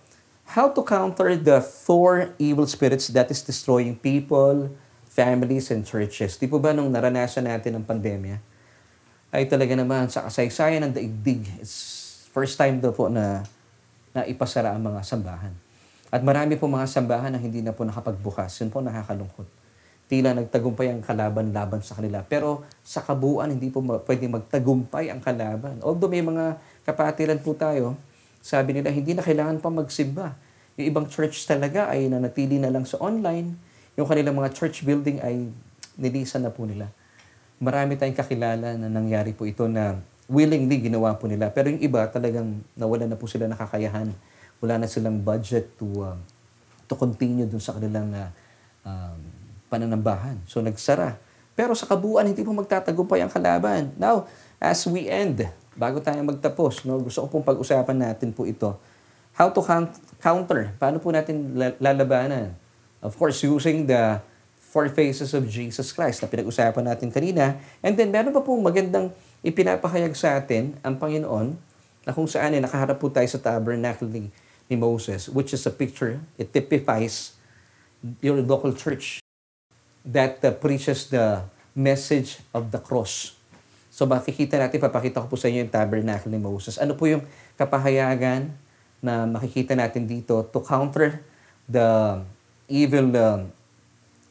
how to counter the four evil spirits that is destroying people, families and churches. Di po ba nung naranasan natin ang pandemya, ay talaga naman sa kasaysayan ng daigdig, it's first time daw po na, na ipasara ang mga sambahan. At marami po mga sambahan na hindi na po nakapagbukas. Yun po nakakalungkot. Tila nagtagumpay ang kalaban-laban sa kanila. Pero sa kabuuan, hindi po pwede magtagumpay ang kalaban. Although may mga kapatiran po tayo, sabi nila, hindi na kailangan pa magsimba. Yung ibang church talaga ay nanatili na lang sa online, yung kanilang mga church building ay nilisan na po nila. Marami tayong kakilala na nangyari po ito na willingly ginawa po nila. Pero yung iba talagang nawala na po sila nakakayahan. Wala na silang budget to uh, to continue dun sa kanilang uh, um, pananambahan. So nagsara. Pero sa kabuuan, hindi po magtatagumpay ang kalaban. Now, as we end, bago tayo magtapos, no, gusto ko pong pag-usapan natin po ito. How to counter? Paano po natin lalabanan? Of course, using the four faces of Jesus Christ na pinag-usapan natin kanina. And then, meron pa pong magandang ipinapahayag sa atin ang Panginoon na kung saan ay nakaharap po tayo sa tabernacle ni, ni Moses, which is a picture, it typifies your local church that uh, preaches the message of the cross. So makikita natin, papakita ko po sa inyo yung tabernacle ni Moses. Ano po yung kapahayagan na makikita natin dito to counter the evil uh,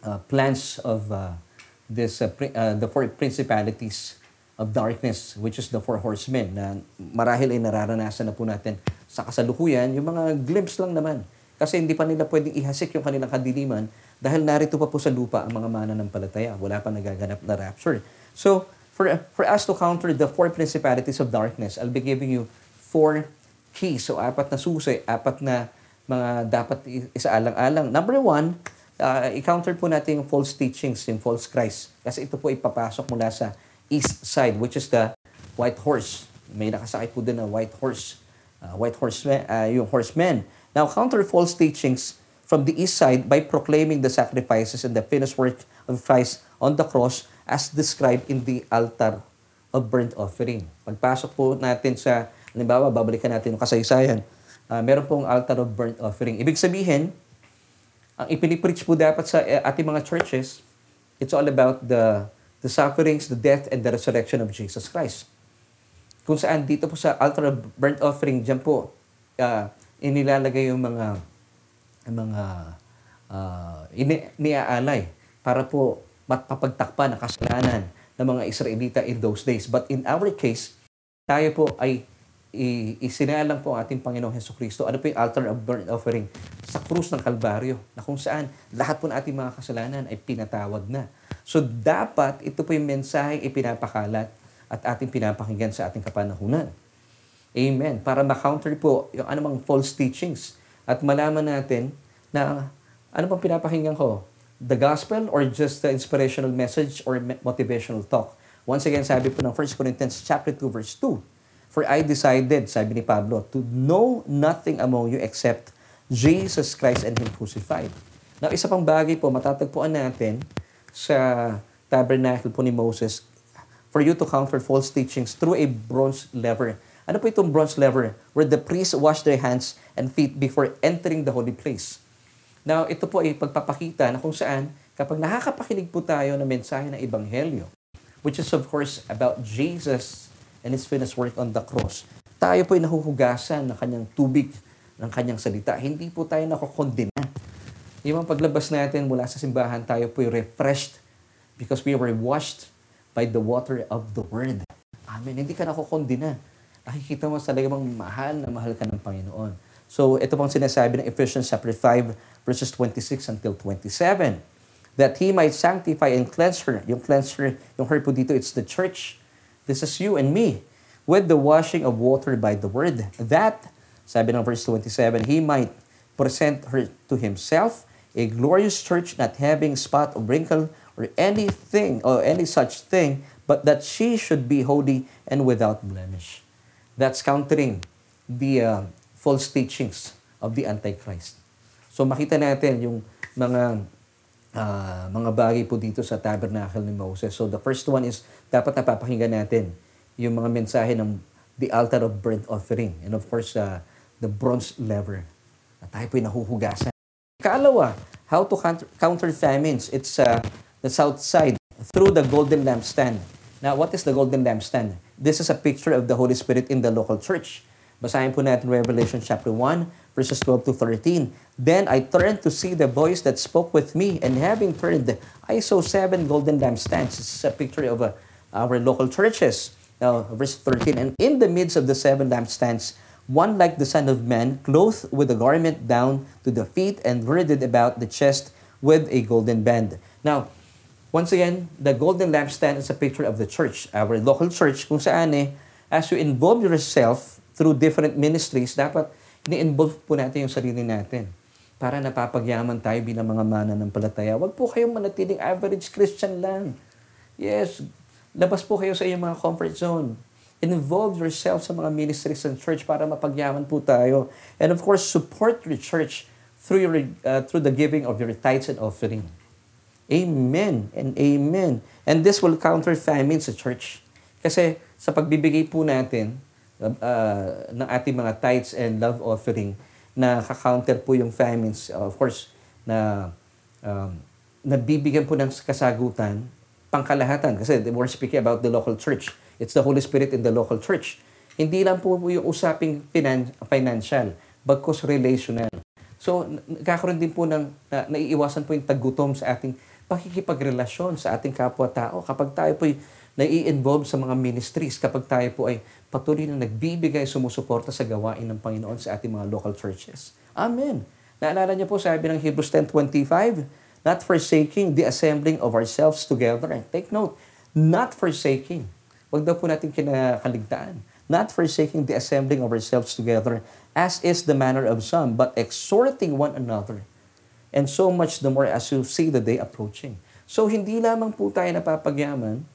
uh, plans of uh, this uh, pri- uh, the four principalities of darkness, which is the four horsemen, na marahil ay nararanasan na po natin sa kasalukuyan, yung mga glimpse lang naman. Kasi hindi pa nila pwedeng ihasik yung kanilang kadiliman dahil narito pa po sa lupa ang mga mananampalataya. Wala pa nagaganap na rapture. So, for, for us to counter the four principalities of darkness, I'll be giving you four keys. So, apat na susi, apat na mga dapat isaalang-alang. Number one, uh, i-counter po natin yung false teachings, yung false Christ. Kasi ito po ipapasok mula sa east side, which is the white horse. May nakasakay po din na white horse. Uh, white horseman, uh, yung horsemen. Now, counter false teachings from the east side by proclaiming the sacrifices and the finished work of Christ on the cross as described in the altar of burnt offering. Pagpasok po natin sa, halimbawa, babalikan natin yung kasaysayan. Uh, meron pong altar of burnt offering. Ibig sabihin, ang ipinipreach po dapat sa uh, ating mga churches, it's all about the the sufferings, the death, and the resurrection of Jesus Christ. Kung saan dito po sa altar of burnt offering, dyan po uh, inilalagay yung mga mga uh, ini, niaalay para po mapapagtakpan ang kasalanan ng mga Israelita in those days. But in our case, tayo po ay isinalang po ang ating Panginoong Heso Kristo. Ano po yung altar of burnt offering? Sa krus ng Kalbaryo, na kung saan lahat po ng ating mga kasalanan ay pinatawad na. So dapat ito po yung mensahe ipinapakalat at ating pinapakinggan sa ating kapanahunan. Amen. Para ma-counter po yung anumang false teachings at malaman natin na ano pang pinapakinggan ko? The gospel or just the inspirational message or motivational talk? Once again, sabi po ng 1 Corinthians chapter 2 verse 2, For I decided, sabi ni Pablo, to know nothing among you except Jesus Christ and Him crucified. Now, isa pang bagay po, matatagpuan natin sa tabernacle po ni Moses for you to counter false teachings through a bronze lever. Ano po itong bronze lever? Where the priests wash their hands and feet before entering the holy place. Now, ito po ay pagpapakita na kung saan kapag nakakapakinig po tayo ng mensahe ng Ebanghelyo, which is of course about Jesus and His finished work on the cross. Tayo po ay nahuhugasan ng kanyang tubig, ng kanyang salita. Hindi po tayo nakukondina. Yung paglabas natin mula sa simbahan, tayo po ay refreshed because we were washed by the water of the Word. Amen. Hindi ka nakukondina. Nakikita mo sa bang mahal na mahal ka ng Panginoon. So, ito pang sinasabi ng Ephesians chapter 5, verses 26 until 27. That He might sanctify and cleanse her. Yung cleanse her, yung her po dito, it's the church This is you and me with the washing of water by the word. That, sabi ng verse 27, he might present her to himself, a glorious church not having spot or wrinkle or anything or any such thing, but that she should be holy and without blemish. That's countering the uh, false teachings of the Antichrist. So makita natin yung mga uh, mga bagay po dito sa tabernacle ni Moses. So the first one is dapat napapakinggan natin yung mga mensahe ng the altar of burnt offering and of course uh, the bronze lever. Na tayo po'y nahuhugasan. Kaalawa, how to counter, famines. It's uh, the south side through the golden lampstand. Now, what is the golden lampstand? This is a picture of the Holy Spirit in the local church. Basahin po natin Revelation chapter 1, verses 12 to 13. Then I turned to see the voice that spoke with me, and having turned, I saw seven golden lampstands. This is a picture of uh, our local churches. Now, verse 13, and in the midst of the seven lampstands, one like the Son of Man, clothed with a garment down to the feet and girded about the chest with a golden band. Now, once again, the golden lampstand is a picture of the church, our local church, kung saan eh, as you involve yourself through different ministries, dapat ni-involve po natin yung sarili natin para napapagyaman tayo bilang mga mana ng palataya. Huwag po kayong manatiling average Christian lang. Yes, labas po kayo sa iyong mga comfort zone. Involve yourself sa mga ministries and church para mapagyaman po tayo. And of course, support your church through, your, uh, through the giving of your tithes and offering. Amen and amen. And this will counter famine sa church. Kasi sa pagbibigay po natin uh, ng ating mga tithes and love offering na ka-counter po yung famines. Uh, of course, na um, nabibigyan po ng kasagutan pangkalahatan. Kasi we're speaking about the local church. It's the Holy Spirit in the local church. Hindi lang po yung usaping finan- financial, bagkus relational. So, nagkakaroon din po ng, na, naiiwasan po yung tagutom sa ating pakikipagrelasyon sa ating kapwa-tao. Kapag tayo po nai-involve sa mga ministries, kapag tayo po ay patuloy na nagbibigay, sumusuporta sa gawain ng Panginoon sa ating mga local churches. Amen. Naalala niyo po, sabi ng Hebrews 10.25, not forsaking the assembling of ourselves together. Take note, not forsaking. Huwag daw po natin kinakaligtaan. Not forsaking the assembling of ourselves together, as is the manner of some, but exhorting one another. And so much the more as you see the day approaching. So, hindi lamang po tayo napapagyaman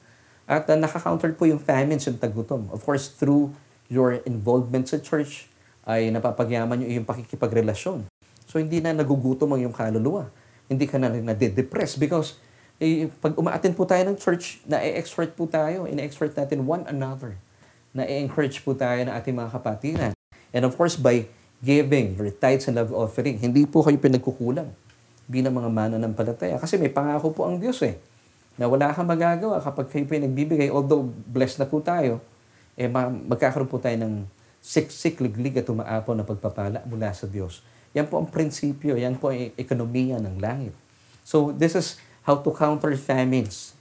at uh, nakakounter po yung famines, yung tagutom. Of course, through your involvement sa church, ay napapagyaman yung iyong pakikipagrelasyon. So, hindi na nagugutom ang iyong kaluluwa. Hindi ka na nade-depress because eh, pag umaatin po tayo ng church, na-exhort po tayo, ina-exhort natin one another. Na-encourage po tayo ng ating mga kapatiran. And of course, by giving your tithes and love offering, hindi po kayo pinagkukulang bilang mga mananampalataya. Kasi may pangako po ang Diyos eh, na wala kang magagawa kapag kayo pinagbibigay. Although blessed na po tayo, eh magkakaroon po tayo ng siksik, liglig at umaapon na pagpapala mula sa Diyos. Yan po ang prinsipyo, yan po ang ekonomiya ng langit. So this is how to counter famines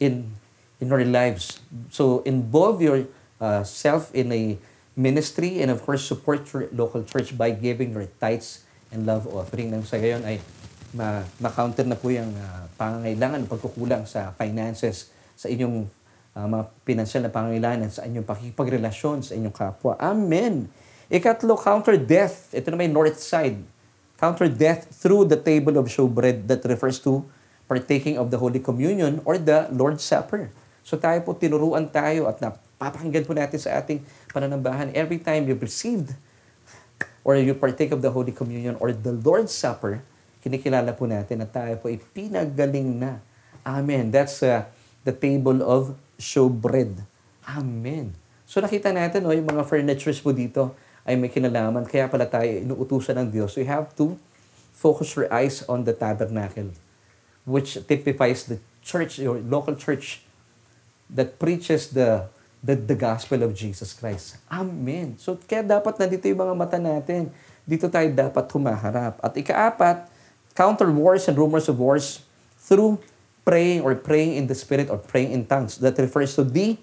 in in our lives. So involve yourself uh, in a ministry and of course support your local church by giving your tithes and love offering. Nang sa gayon ay ma- ma-counter na po yung uh, pangangailangan, pagkukulang sa finances, sa inyong uh, mga pinansyal na pangangailangan, sa inyong pakipagrelasyon sa inyong kapwa. Amen. Ikatlo, counter death. Ito na may north side. Counter death through the table of showbread that refers to partaking of the Holy Communion or the Lord's Supper. So tayo po, tinuruan tayo at napapakinggan po natin sa ating pananambahan every time you've received or you partake of the Holy Communion or the Lord's Supper, kinikilala po natin na tayo po ipinagaling na. Amen. That's uh, the table of showbread. Amen. So nakita natin, no, yung mga furnitures po dito, ay may kinalaman. Kaya pala tayo inuutusan ng Diyos. We have to focus your eyes on the tabernacle, which typifies the church, your local church that preaches the the, the gospel of Jesus Christ. Amen. So, kaya dapat nandito yung mga mata natin. Dito tayo dapat humaharap. At ikaapat, counter wars and rumors of wars through praying or praying in the Spirit or praying in tongues. That refers to the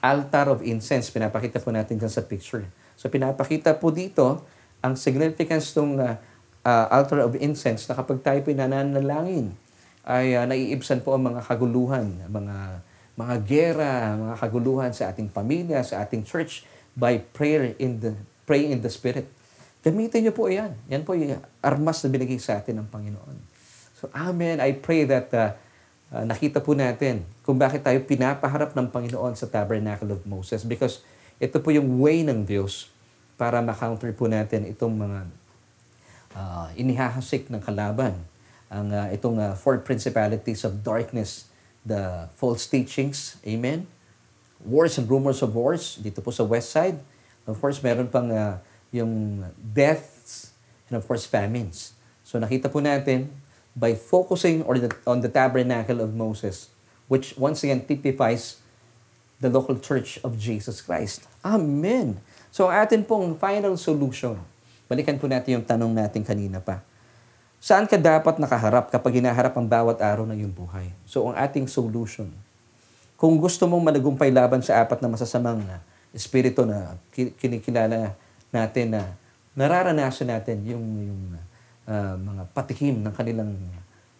altar of incense. Pinapakita po natin dyan sa picture. So pinapakita po dito ang significance ng uh, uh, altar of incense na kapag tayo pinananalangin ay uh, naiibsan po ang mga kaguluhan, mga mga gera, mga kaguluhan sa ating pamilya, sa ating church by prayer in the praying in the spirit. Gamitin niyo po 'yan. Yan po yung armas na binigay sa atin ng Panginoon. So amen. I pray that uh, uh, nakita po natin kung bakit tayo pinapaharap ng Panginoon sa tabernacle of Moses because ito po yung way ng Diyos para ma-counter po natin itong mga uh, inihahasik ng kalaban. Ang uh, itong uh, four principalities of darkness, the false teachings, amen? Wars and rumors of wars, dito po sa west side. Of course, meron pang uh, yung deaths and of course famines. So nakita po natin by focusing or the, on the tabernacle of Moses, which once again typifies the local church of Jesus Christ. Amen. So atin pong final solution, balikan po natin yung tanong natin kanina pa. Saan ka dapat nakaharap kapag hinaharap ang bawat araw ng iyong buhay? So ang ating solution, kung gusto mong managumpay laban sa apat na masasamang na espiritu na kinikilala natin na nararanasan natin yung, yung uh, mga patikim ng kanilang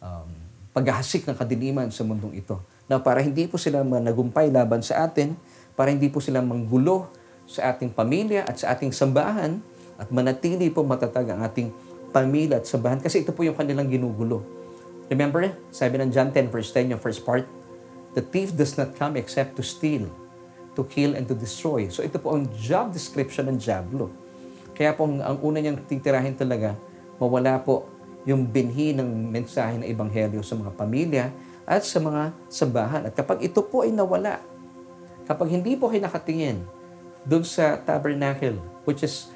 um, paghahasik ng kadiliman sa mundong ito. Na para hindi po sila nagumpay laban sa atin, para hindi po sila manggulo sa ating pamilya at sa ating sambahan at manatili po matatag ang ating pamilya at sambahan. Kasi ito po yung kanilang ginugulo. Remember, sabi ng John 10 verse 10, yung first part, The thief does not come except to steal, to kill, and to destroy. So ito po ang job description ng Diablo. Kaya po ang una niyang titirahin talaga, mawala po yung binhi ng mensahe ng Ebanghelyo sa mga pamilya at sa mga sambahan. At kapag ito po ay nawala, Kapag hindi po kayo nakatingin doon sa tabernacle, which is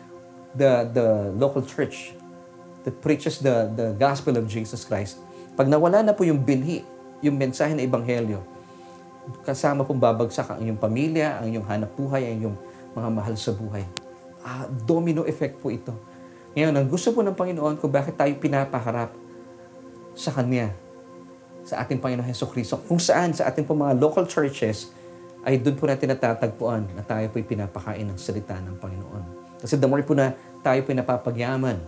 the, the local church that preaches the, the gospel of Jesus Christ, pag nawala na po yung binhi, yung mensahe ng Ebanghelyo, kasama pong babagsak ang inyong pamilya, ang inyong hanap buhay, ang inyong mga mahal sa buhay. Ah, domino effect po ito. Ngayon, ang gusto po ng Panginoon kung bakit tayo pinapaharap sa Kanya, sa ating Panginoon Heso Kristo, kung saan sa ating mga local churches, ay doon po natin natatagpuan na tayo po'y pinapakain ng salita ng Panginoon. Kasi the more po na tayo po'y napapagyaman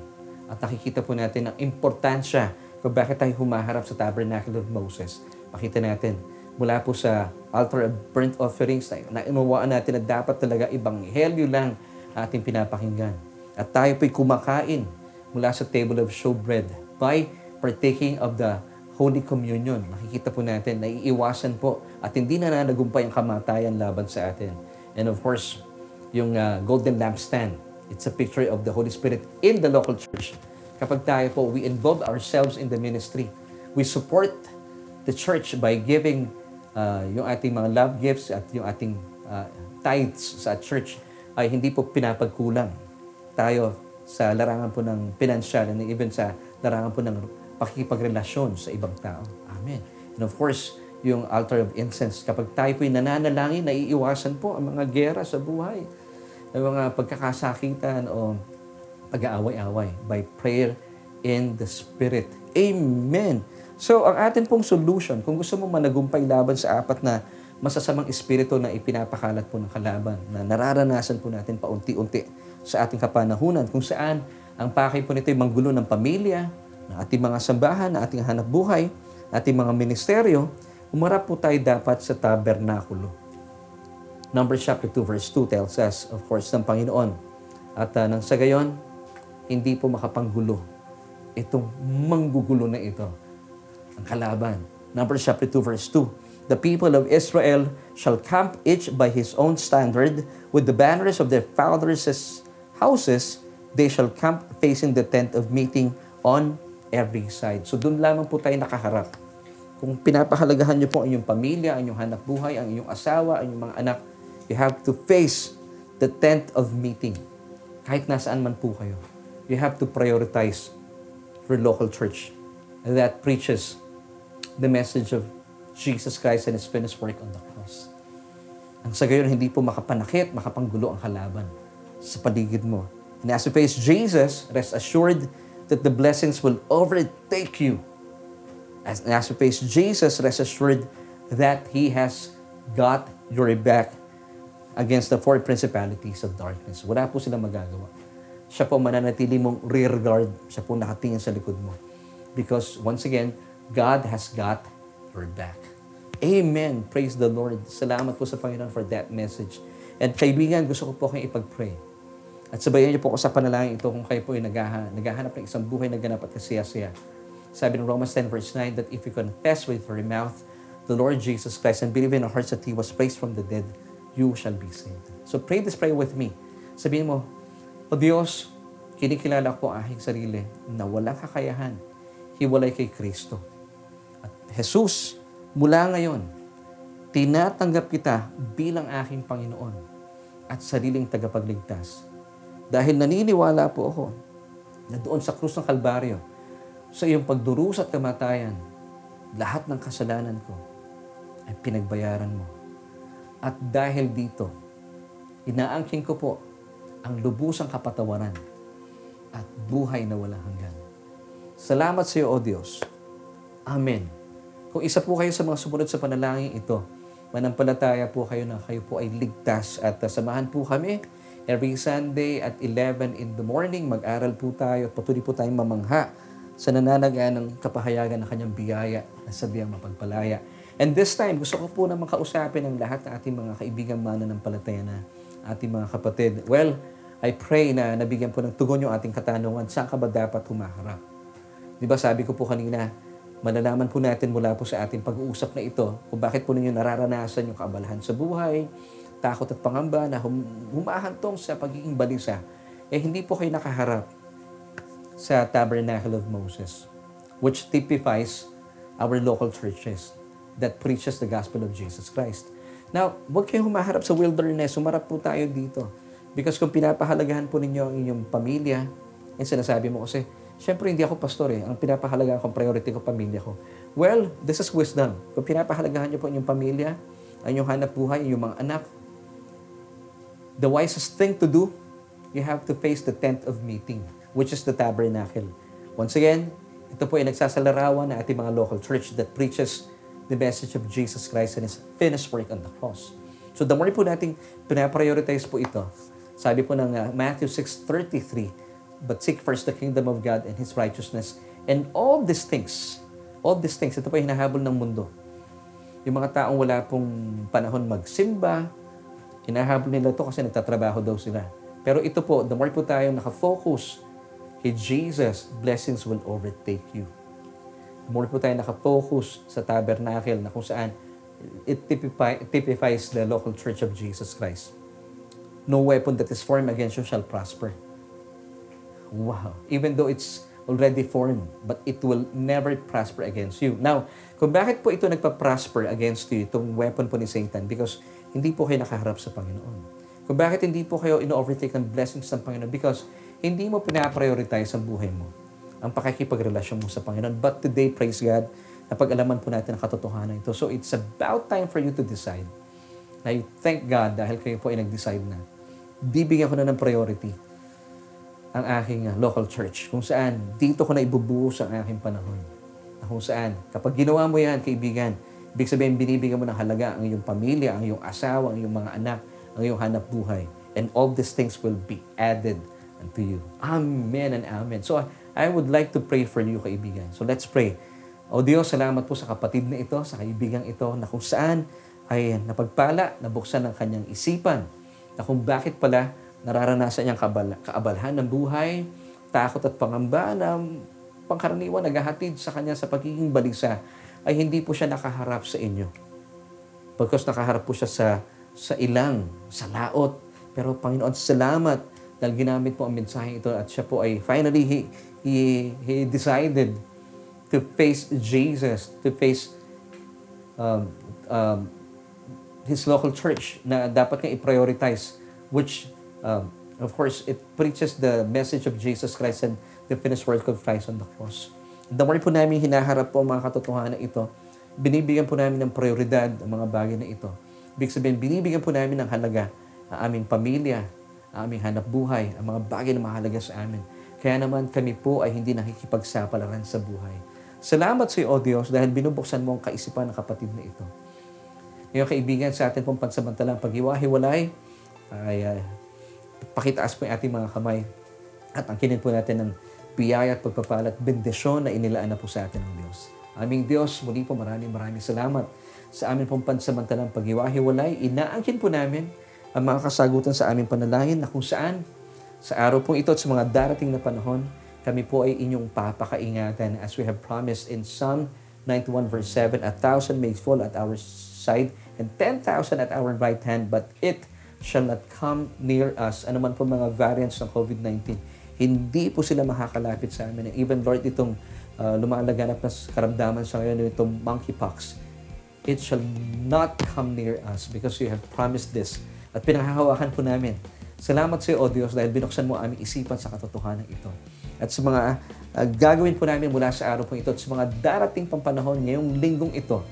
at nakikita po natin ang importansya kung bakit tayo humaharap sa Tabernacle of Moses. Makita natin, mula po sa altar of burnt offerings na inawaan natin na dapat talaga ibang helyo lang ating pinapakinggan. At tayo po'y kumakain mula sa table of showbread by partaking of the Holy Communion. Makikita po natin na iiwasan po at hindi na nanagumpay ang kamatayan laban sa atin. And of course, yung uh, golden lampstand, it's a picture of the Holy Spirit in the local church. Kapag tayo po, we involve ourselves in the ministry. We support the church by giving uh, yung ating mga love gifts at yung ating uh, tithes sa church ay hindi po pinapagkulang tayo sa larangan po ng pinansyal and even sa larangan po ng pakikipagrelasyon sa ibang tao. Amen. And of course, yung altar of incense, kapag tayo po'y nananalangin, naiiwasan po ang mga gera sa buhay, ang mga pagkakasakitan o pag-aaway-away by prayer in the Spirit. Amen. So, ang atin pong solution, kung gusto mo managumpay laban sa apat na masasamang espiritu na ipinapakalat po ng kalaban, na nararanasan po natin paunti-unti sa ating kapanahunan, kung saan ang pakay po nito ay manggulo ng pamilya, ng ating mga sambahan, ng ating hanap buhay, ating mga ministeryo, umarap po tayo dapat sa tabernakulo. Numbers chapter 2 verse 2 tells us, of course, ng Panginoon. At uh, nang sa gayon, hindi po makapanggulo itong manggugulo na ito, ang kalaban. Numbers chapter 2 verse 2. The people of Israel shall camp each by his own standard with the banners of their fathers' houses. They shall camp facing the tent of meeting on every side. So doon lamang po tayo nakaharap. Kung pinapahalagahan niyo po ang inyong pamilya, ang inyong hanap buhay, ang inyong asawa, ang inyong mga anak, you have to face the tent of meeting. Kahit nasaan man po kayo. You have to prioritize your local church that preaches the message of Jesus Christ and His finished work on the cross. Ang sa gayon, hindi po makapanakit, makapanggulo ang kalaban sa paligid mo. And as you face Jesus, rest assured that the blessings will overtake you. As, as you face Jesus, rest assured that He has got your back against the four principalities of darkness. Wala po silang magagawa. Siya po mananatili mong rear guard. Siya po nakatingin sa likod mo. Because once again, God has got your back. Amen. Praise the Lord. Salamat po sa Panginoon for that message. And kaibigan, gusto ko po kayong ipag-pray. At sabayan niyo po ako sa panalangin ito kung kayo po ay naghahanap, naghahanap ng isang buhay na ganap at kasiyasiya. Sabi ng Romans 10 verse 9 that if you confess with your mouth the Lord Jesus Christ and believe in your hearts that He was raised from the dead, you shall be saved. So pray this prayer with me. Sabihin mo, O Diyos, kinikilala ko ang aking sarili na walang kakayahan, hiwalay kay Kristo. Jesus, mula ngayon, tinatanggap kita bilang aking Panginoon at sariling tagapagligtas. Dahil naniniwala po ako na doon sa krus ng Kalbaryo, sa iyong pagdurusa at kamatayan, lahat ng kasalanan ko ay pinagbayaran mo. At dahil dito, inaangking ko po ang lubusang kapatawaran at buhay na walang hanggan. Salamat sa iyo, O Diyos. Amen. Kung isa po kayo sa mga sumunod sa panalangin ito, manampalataya po kayo na kayo po ay ligtas at uh, samahan po kami every Sunday at 11 in the morning. Mag-aral po tayo at patuloy po tayong mamangha sa nananaga ng kapahayagan ng kanyang biyaya na sabihang mapagpalaya. And this time, gusto ko po na makausapin ang lahat ng ating mga kaibigang mananampalataya na ating mga kapatid. Well, I pray na nabigyan po ng tugon yung ating katanungan, saan ka ba dapat humaharap? Di ba sabi ko po kanina, malalaman po natin mula po sa ating pag-uusap na ito kung bakit po ninyo nararanasan yung kaabalahan sa buhay, takot at pangamba na hum- humahantong sa pagiging balisa, eh hindi po kayo nakaharap sa Tabernacle of Moses, which typifies our local churches that preaches the gospel of Jesus Christ. Now, huwag kayong humaharap sa wilderness. Humarap po tayo dito. Because kung pinapahalagahan po ninyo ang inyong pamilya, yung sinasabi mo kasi, syempre hindi ako pastor eh. Ang pinapahalagahan ko, priority ko, pamilya ko. Well, this is wisdom. Kung pinapahalagahan niyo po inyong pamilya, ang inyong hanap buhay, inyong mga anak, the wisest thing to do, you have to face the tent of meeting, which is the tabernacle. Once again, ito po ay nagsasalarawan na ating mga local church that preaches the message of Jesus Christ and His finished work on the cross. So the more po nating pinaprioritize po ito, sabi po ng uh, Matthew 6.33, But seek first the kingdom of God and His righteousness, and all these things, all these things, ito po ay hinahabol ng mundo. Yung mga taong wala pong panahon magsimba, hinahabol nila to kasi nagtatrabaho daw sila. Pero ito po, the more po tayo nakafocus kay Jesus, blessings will overtake you more po tayo nakafocus sa tabernacle na kung saan it typify, typifies the local church of Jesus Christ. No weapon that is formed against you shall prosper. Wow. Even though it's already formed, but it will never prosper against you. Now, kung bakit po ito nagpa-prosper against you, itong weapon po ni Satan, because hindi po kayo nakaharap sa Panginoon. Kung bakit hindi po kayo ino-overtake ng blessings ng Panginoon, because hindi mo pinaprioritize ang buhay mo ang pakikipagrelasyon mo sa Panginoon. But today, praise God, napag-alaman po natin ang katotohanan ito. So it's about time for you to decide. I thank God dahil kayo po ay nag-decide na. Bibigyan ko na ng priority ang aking uh, local church. Kung saan, dito ko na ibubuhos ang aking panahon. Na kung saan, kapag ginawa mo yan, kaibigan, ibig sabihin, binibigyan mo ng halaga ang iyong pamilya, ang iyong asawa, ang iyong mga anak, ang iyong hanap buhay. And all these things will be added unto you. Amen and amen. So, I would like to pray for you, kaibigan. So let's pray. O Diyos, salamat po sa kapatid na ito, sa kaibigang ito, na kung saan ay napagpala, nabuksan ng kanyang isipan, na kung bakit pala nararanasan niyang kabal- kaabalhan ng buhay, takot at pangamba na pangkaraniwan naghahatid sa kanya sa pagiging balisa, ay hindi po siya nakaharap sa inyo. Pagkos nakaharap po siya sa, sa ilang, sa laot. Pero Panginoon, salamat dahil ginamit po ang mensahe ito at siya po ay finally, he, he, he decided to face Jesus, to face um, um, his local church na dapat kang i-prioritize, which, um, of course, it preaches the message of Jesus Christ and the finished work of Christ on the cross. The more po namin hinaharap po ang mga katotohanan ito, binibigyan po namin ng prioridad ang mga bagay na ito. Ibig sabihin, binibigyan po namin ng halaga ang aming pamilya, ang aming hanap buhay, ang mga bagay na mahalaga sa amin. Kaya naman kami po ay hindi nakikipagsapalaran sa buhay. Salamat sa iyo, O Diyos, dahil binubuksan mo ang kaisipan ng kapatid na ito. Ngayon, kaibigan, sa atin pong pansamantalang paghiwa-hiwalay, ay uh, pakitaas po yung ating mga kamay at angkinin po natin ng biyaya at pagpapala at bendisyon na inilaan na po sa atin ng Diyos. Aming Diyos, muli po maraming maraming salamat sa amin pong pansamantalang paghiwa-hiwalay. Inaangkin po namin ang mga kasagutan sa aming panalangin na kung saan sa araw pong ito at sa mga darating na panahon, kami po ay inyong papakaingatan as we have promised in Psalm 91 verse 7, A thousand may fall at our side and 10,000 at our right hand, but it shall not come near us. Ano man po mga variants ng COVID-19, hindi po sila makakalapit sa amin. Even Lord, itong uh, lumalaganap na karamdaman sa ngayon, itong monkeypox, it shall not come near us because you have promised this. At pinanghahawakan po namin Salamat sa iyo, O Diyos, dahil binuksan mo aming isipan sa katotohanan ito. At sa mga uh, gagawin po namin mula sa araw po ito at sa mga darating pang panahon ngayong linggong ito,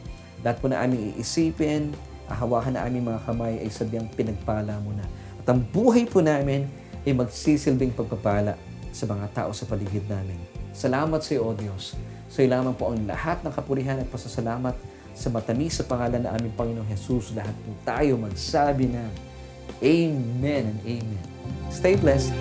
lahat po na aming iisipin, ahawakan na aming mga kamay ay sadyang pinagpala mo na. At ang buhay po namin ay magsisilbing pagpapala sa mga tao sa paligid namin. Salamat sa iyo, O Diyos. Sa iyo lamang po ang lahat ng kapurihan at pasasalamat sa matamis sa pangalan na aming Panginoong Jesus. Lahat po tayo magsabi na Amen and amen. Stay blessed.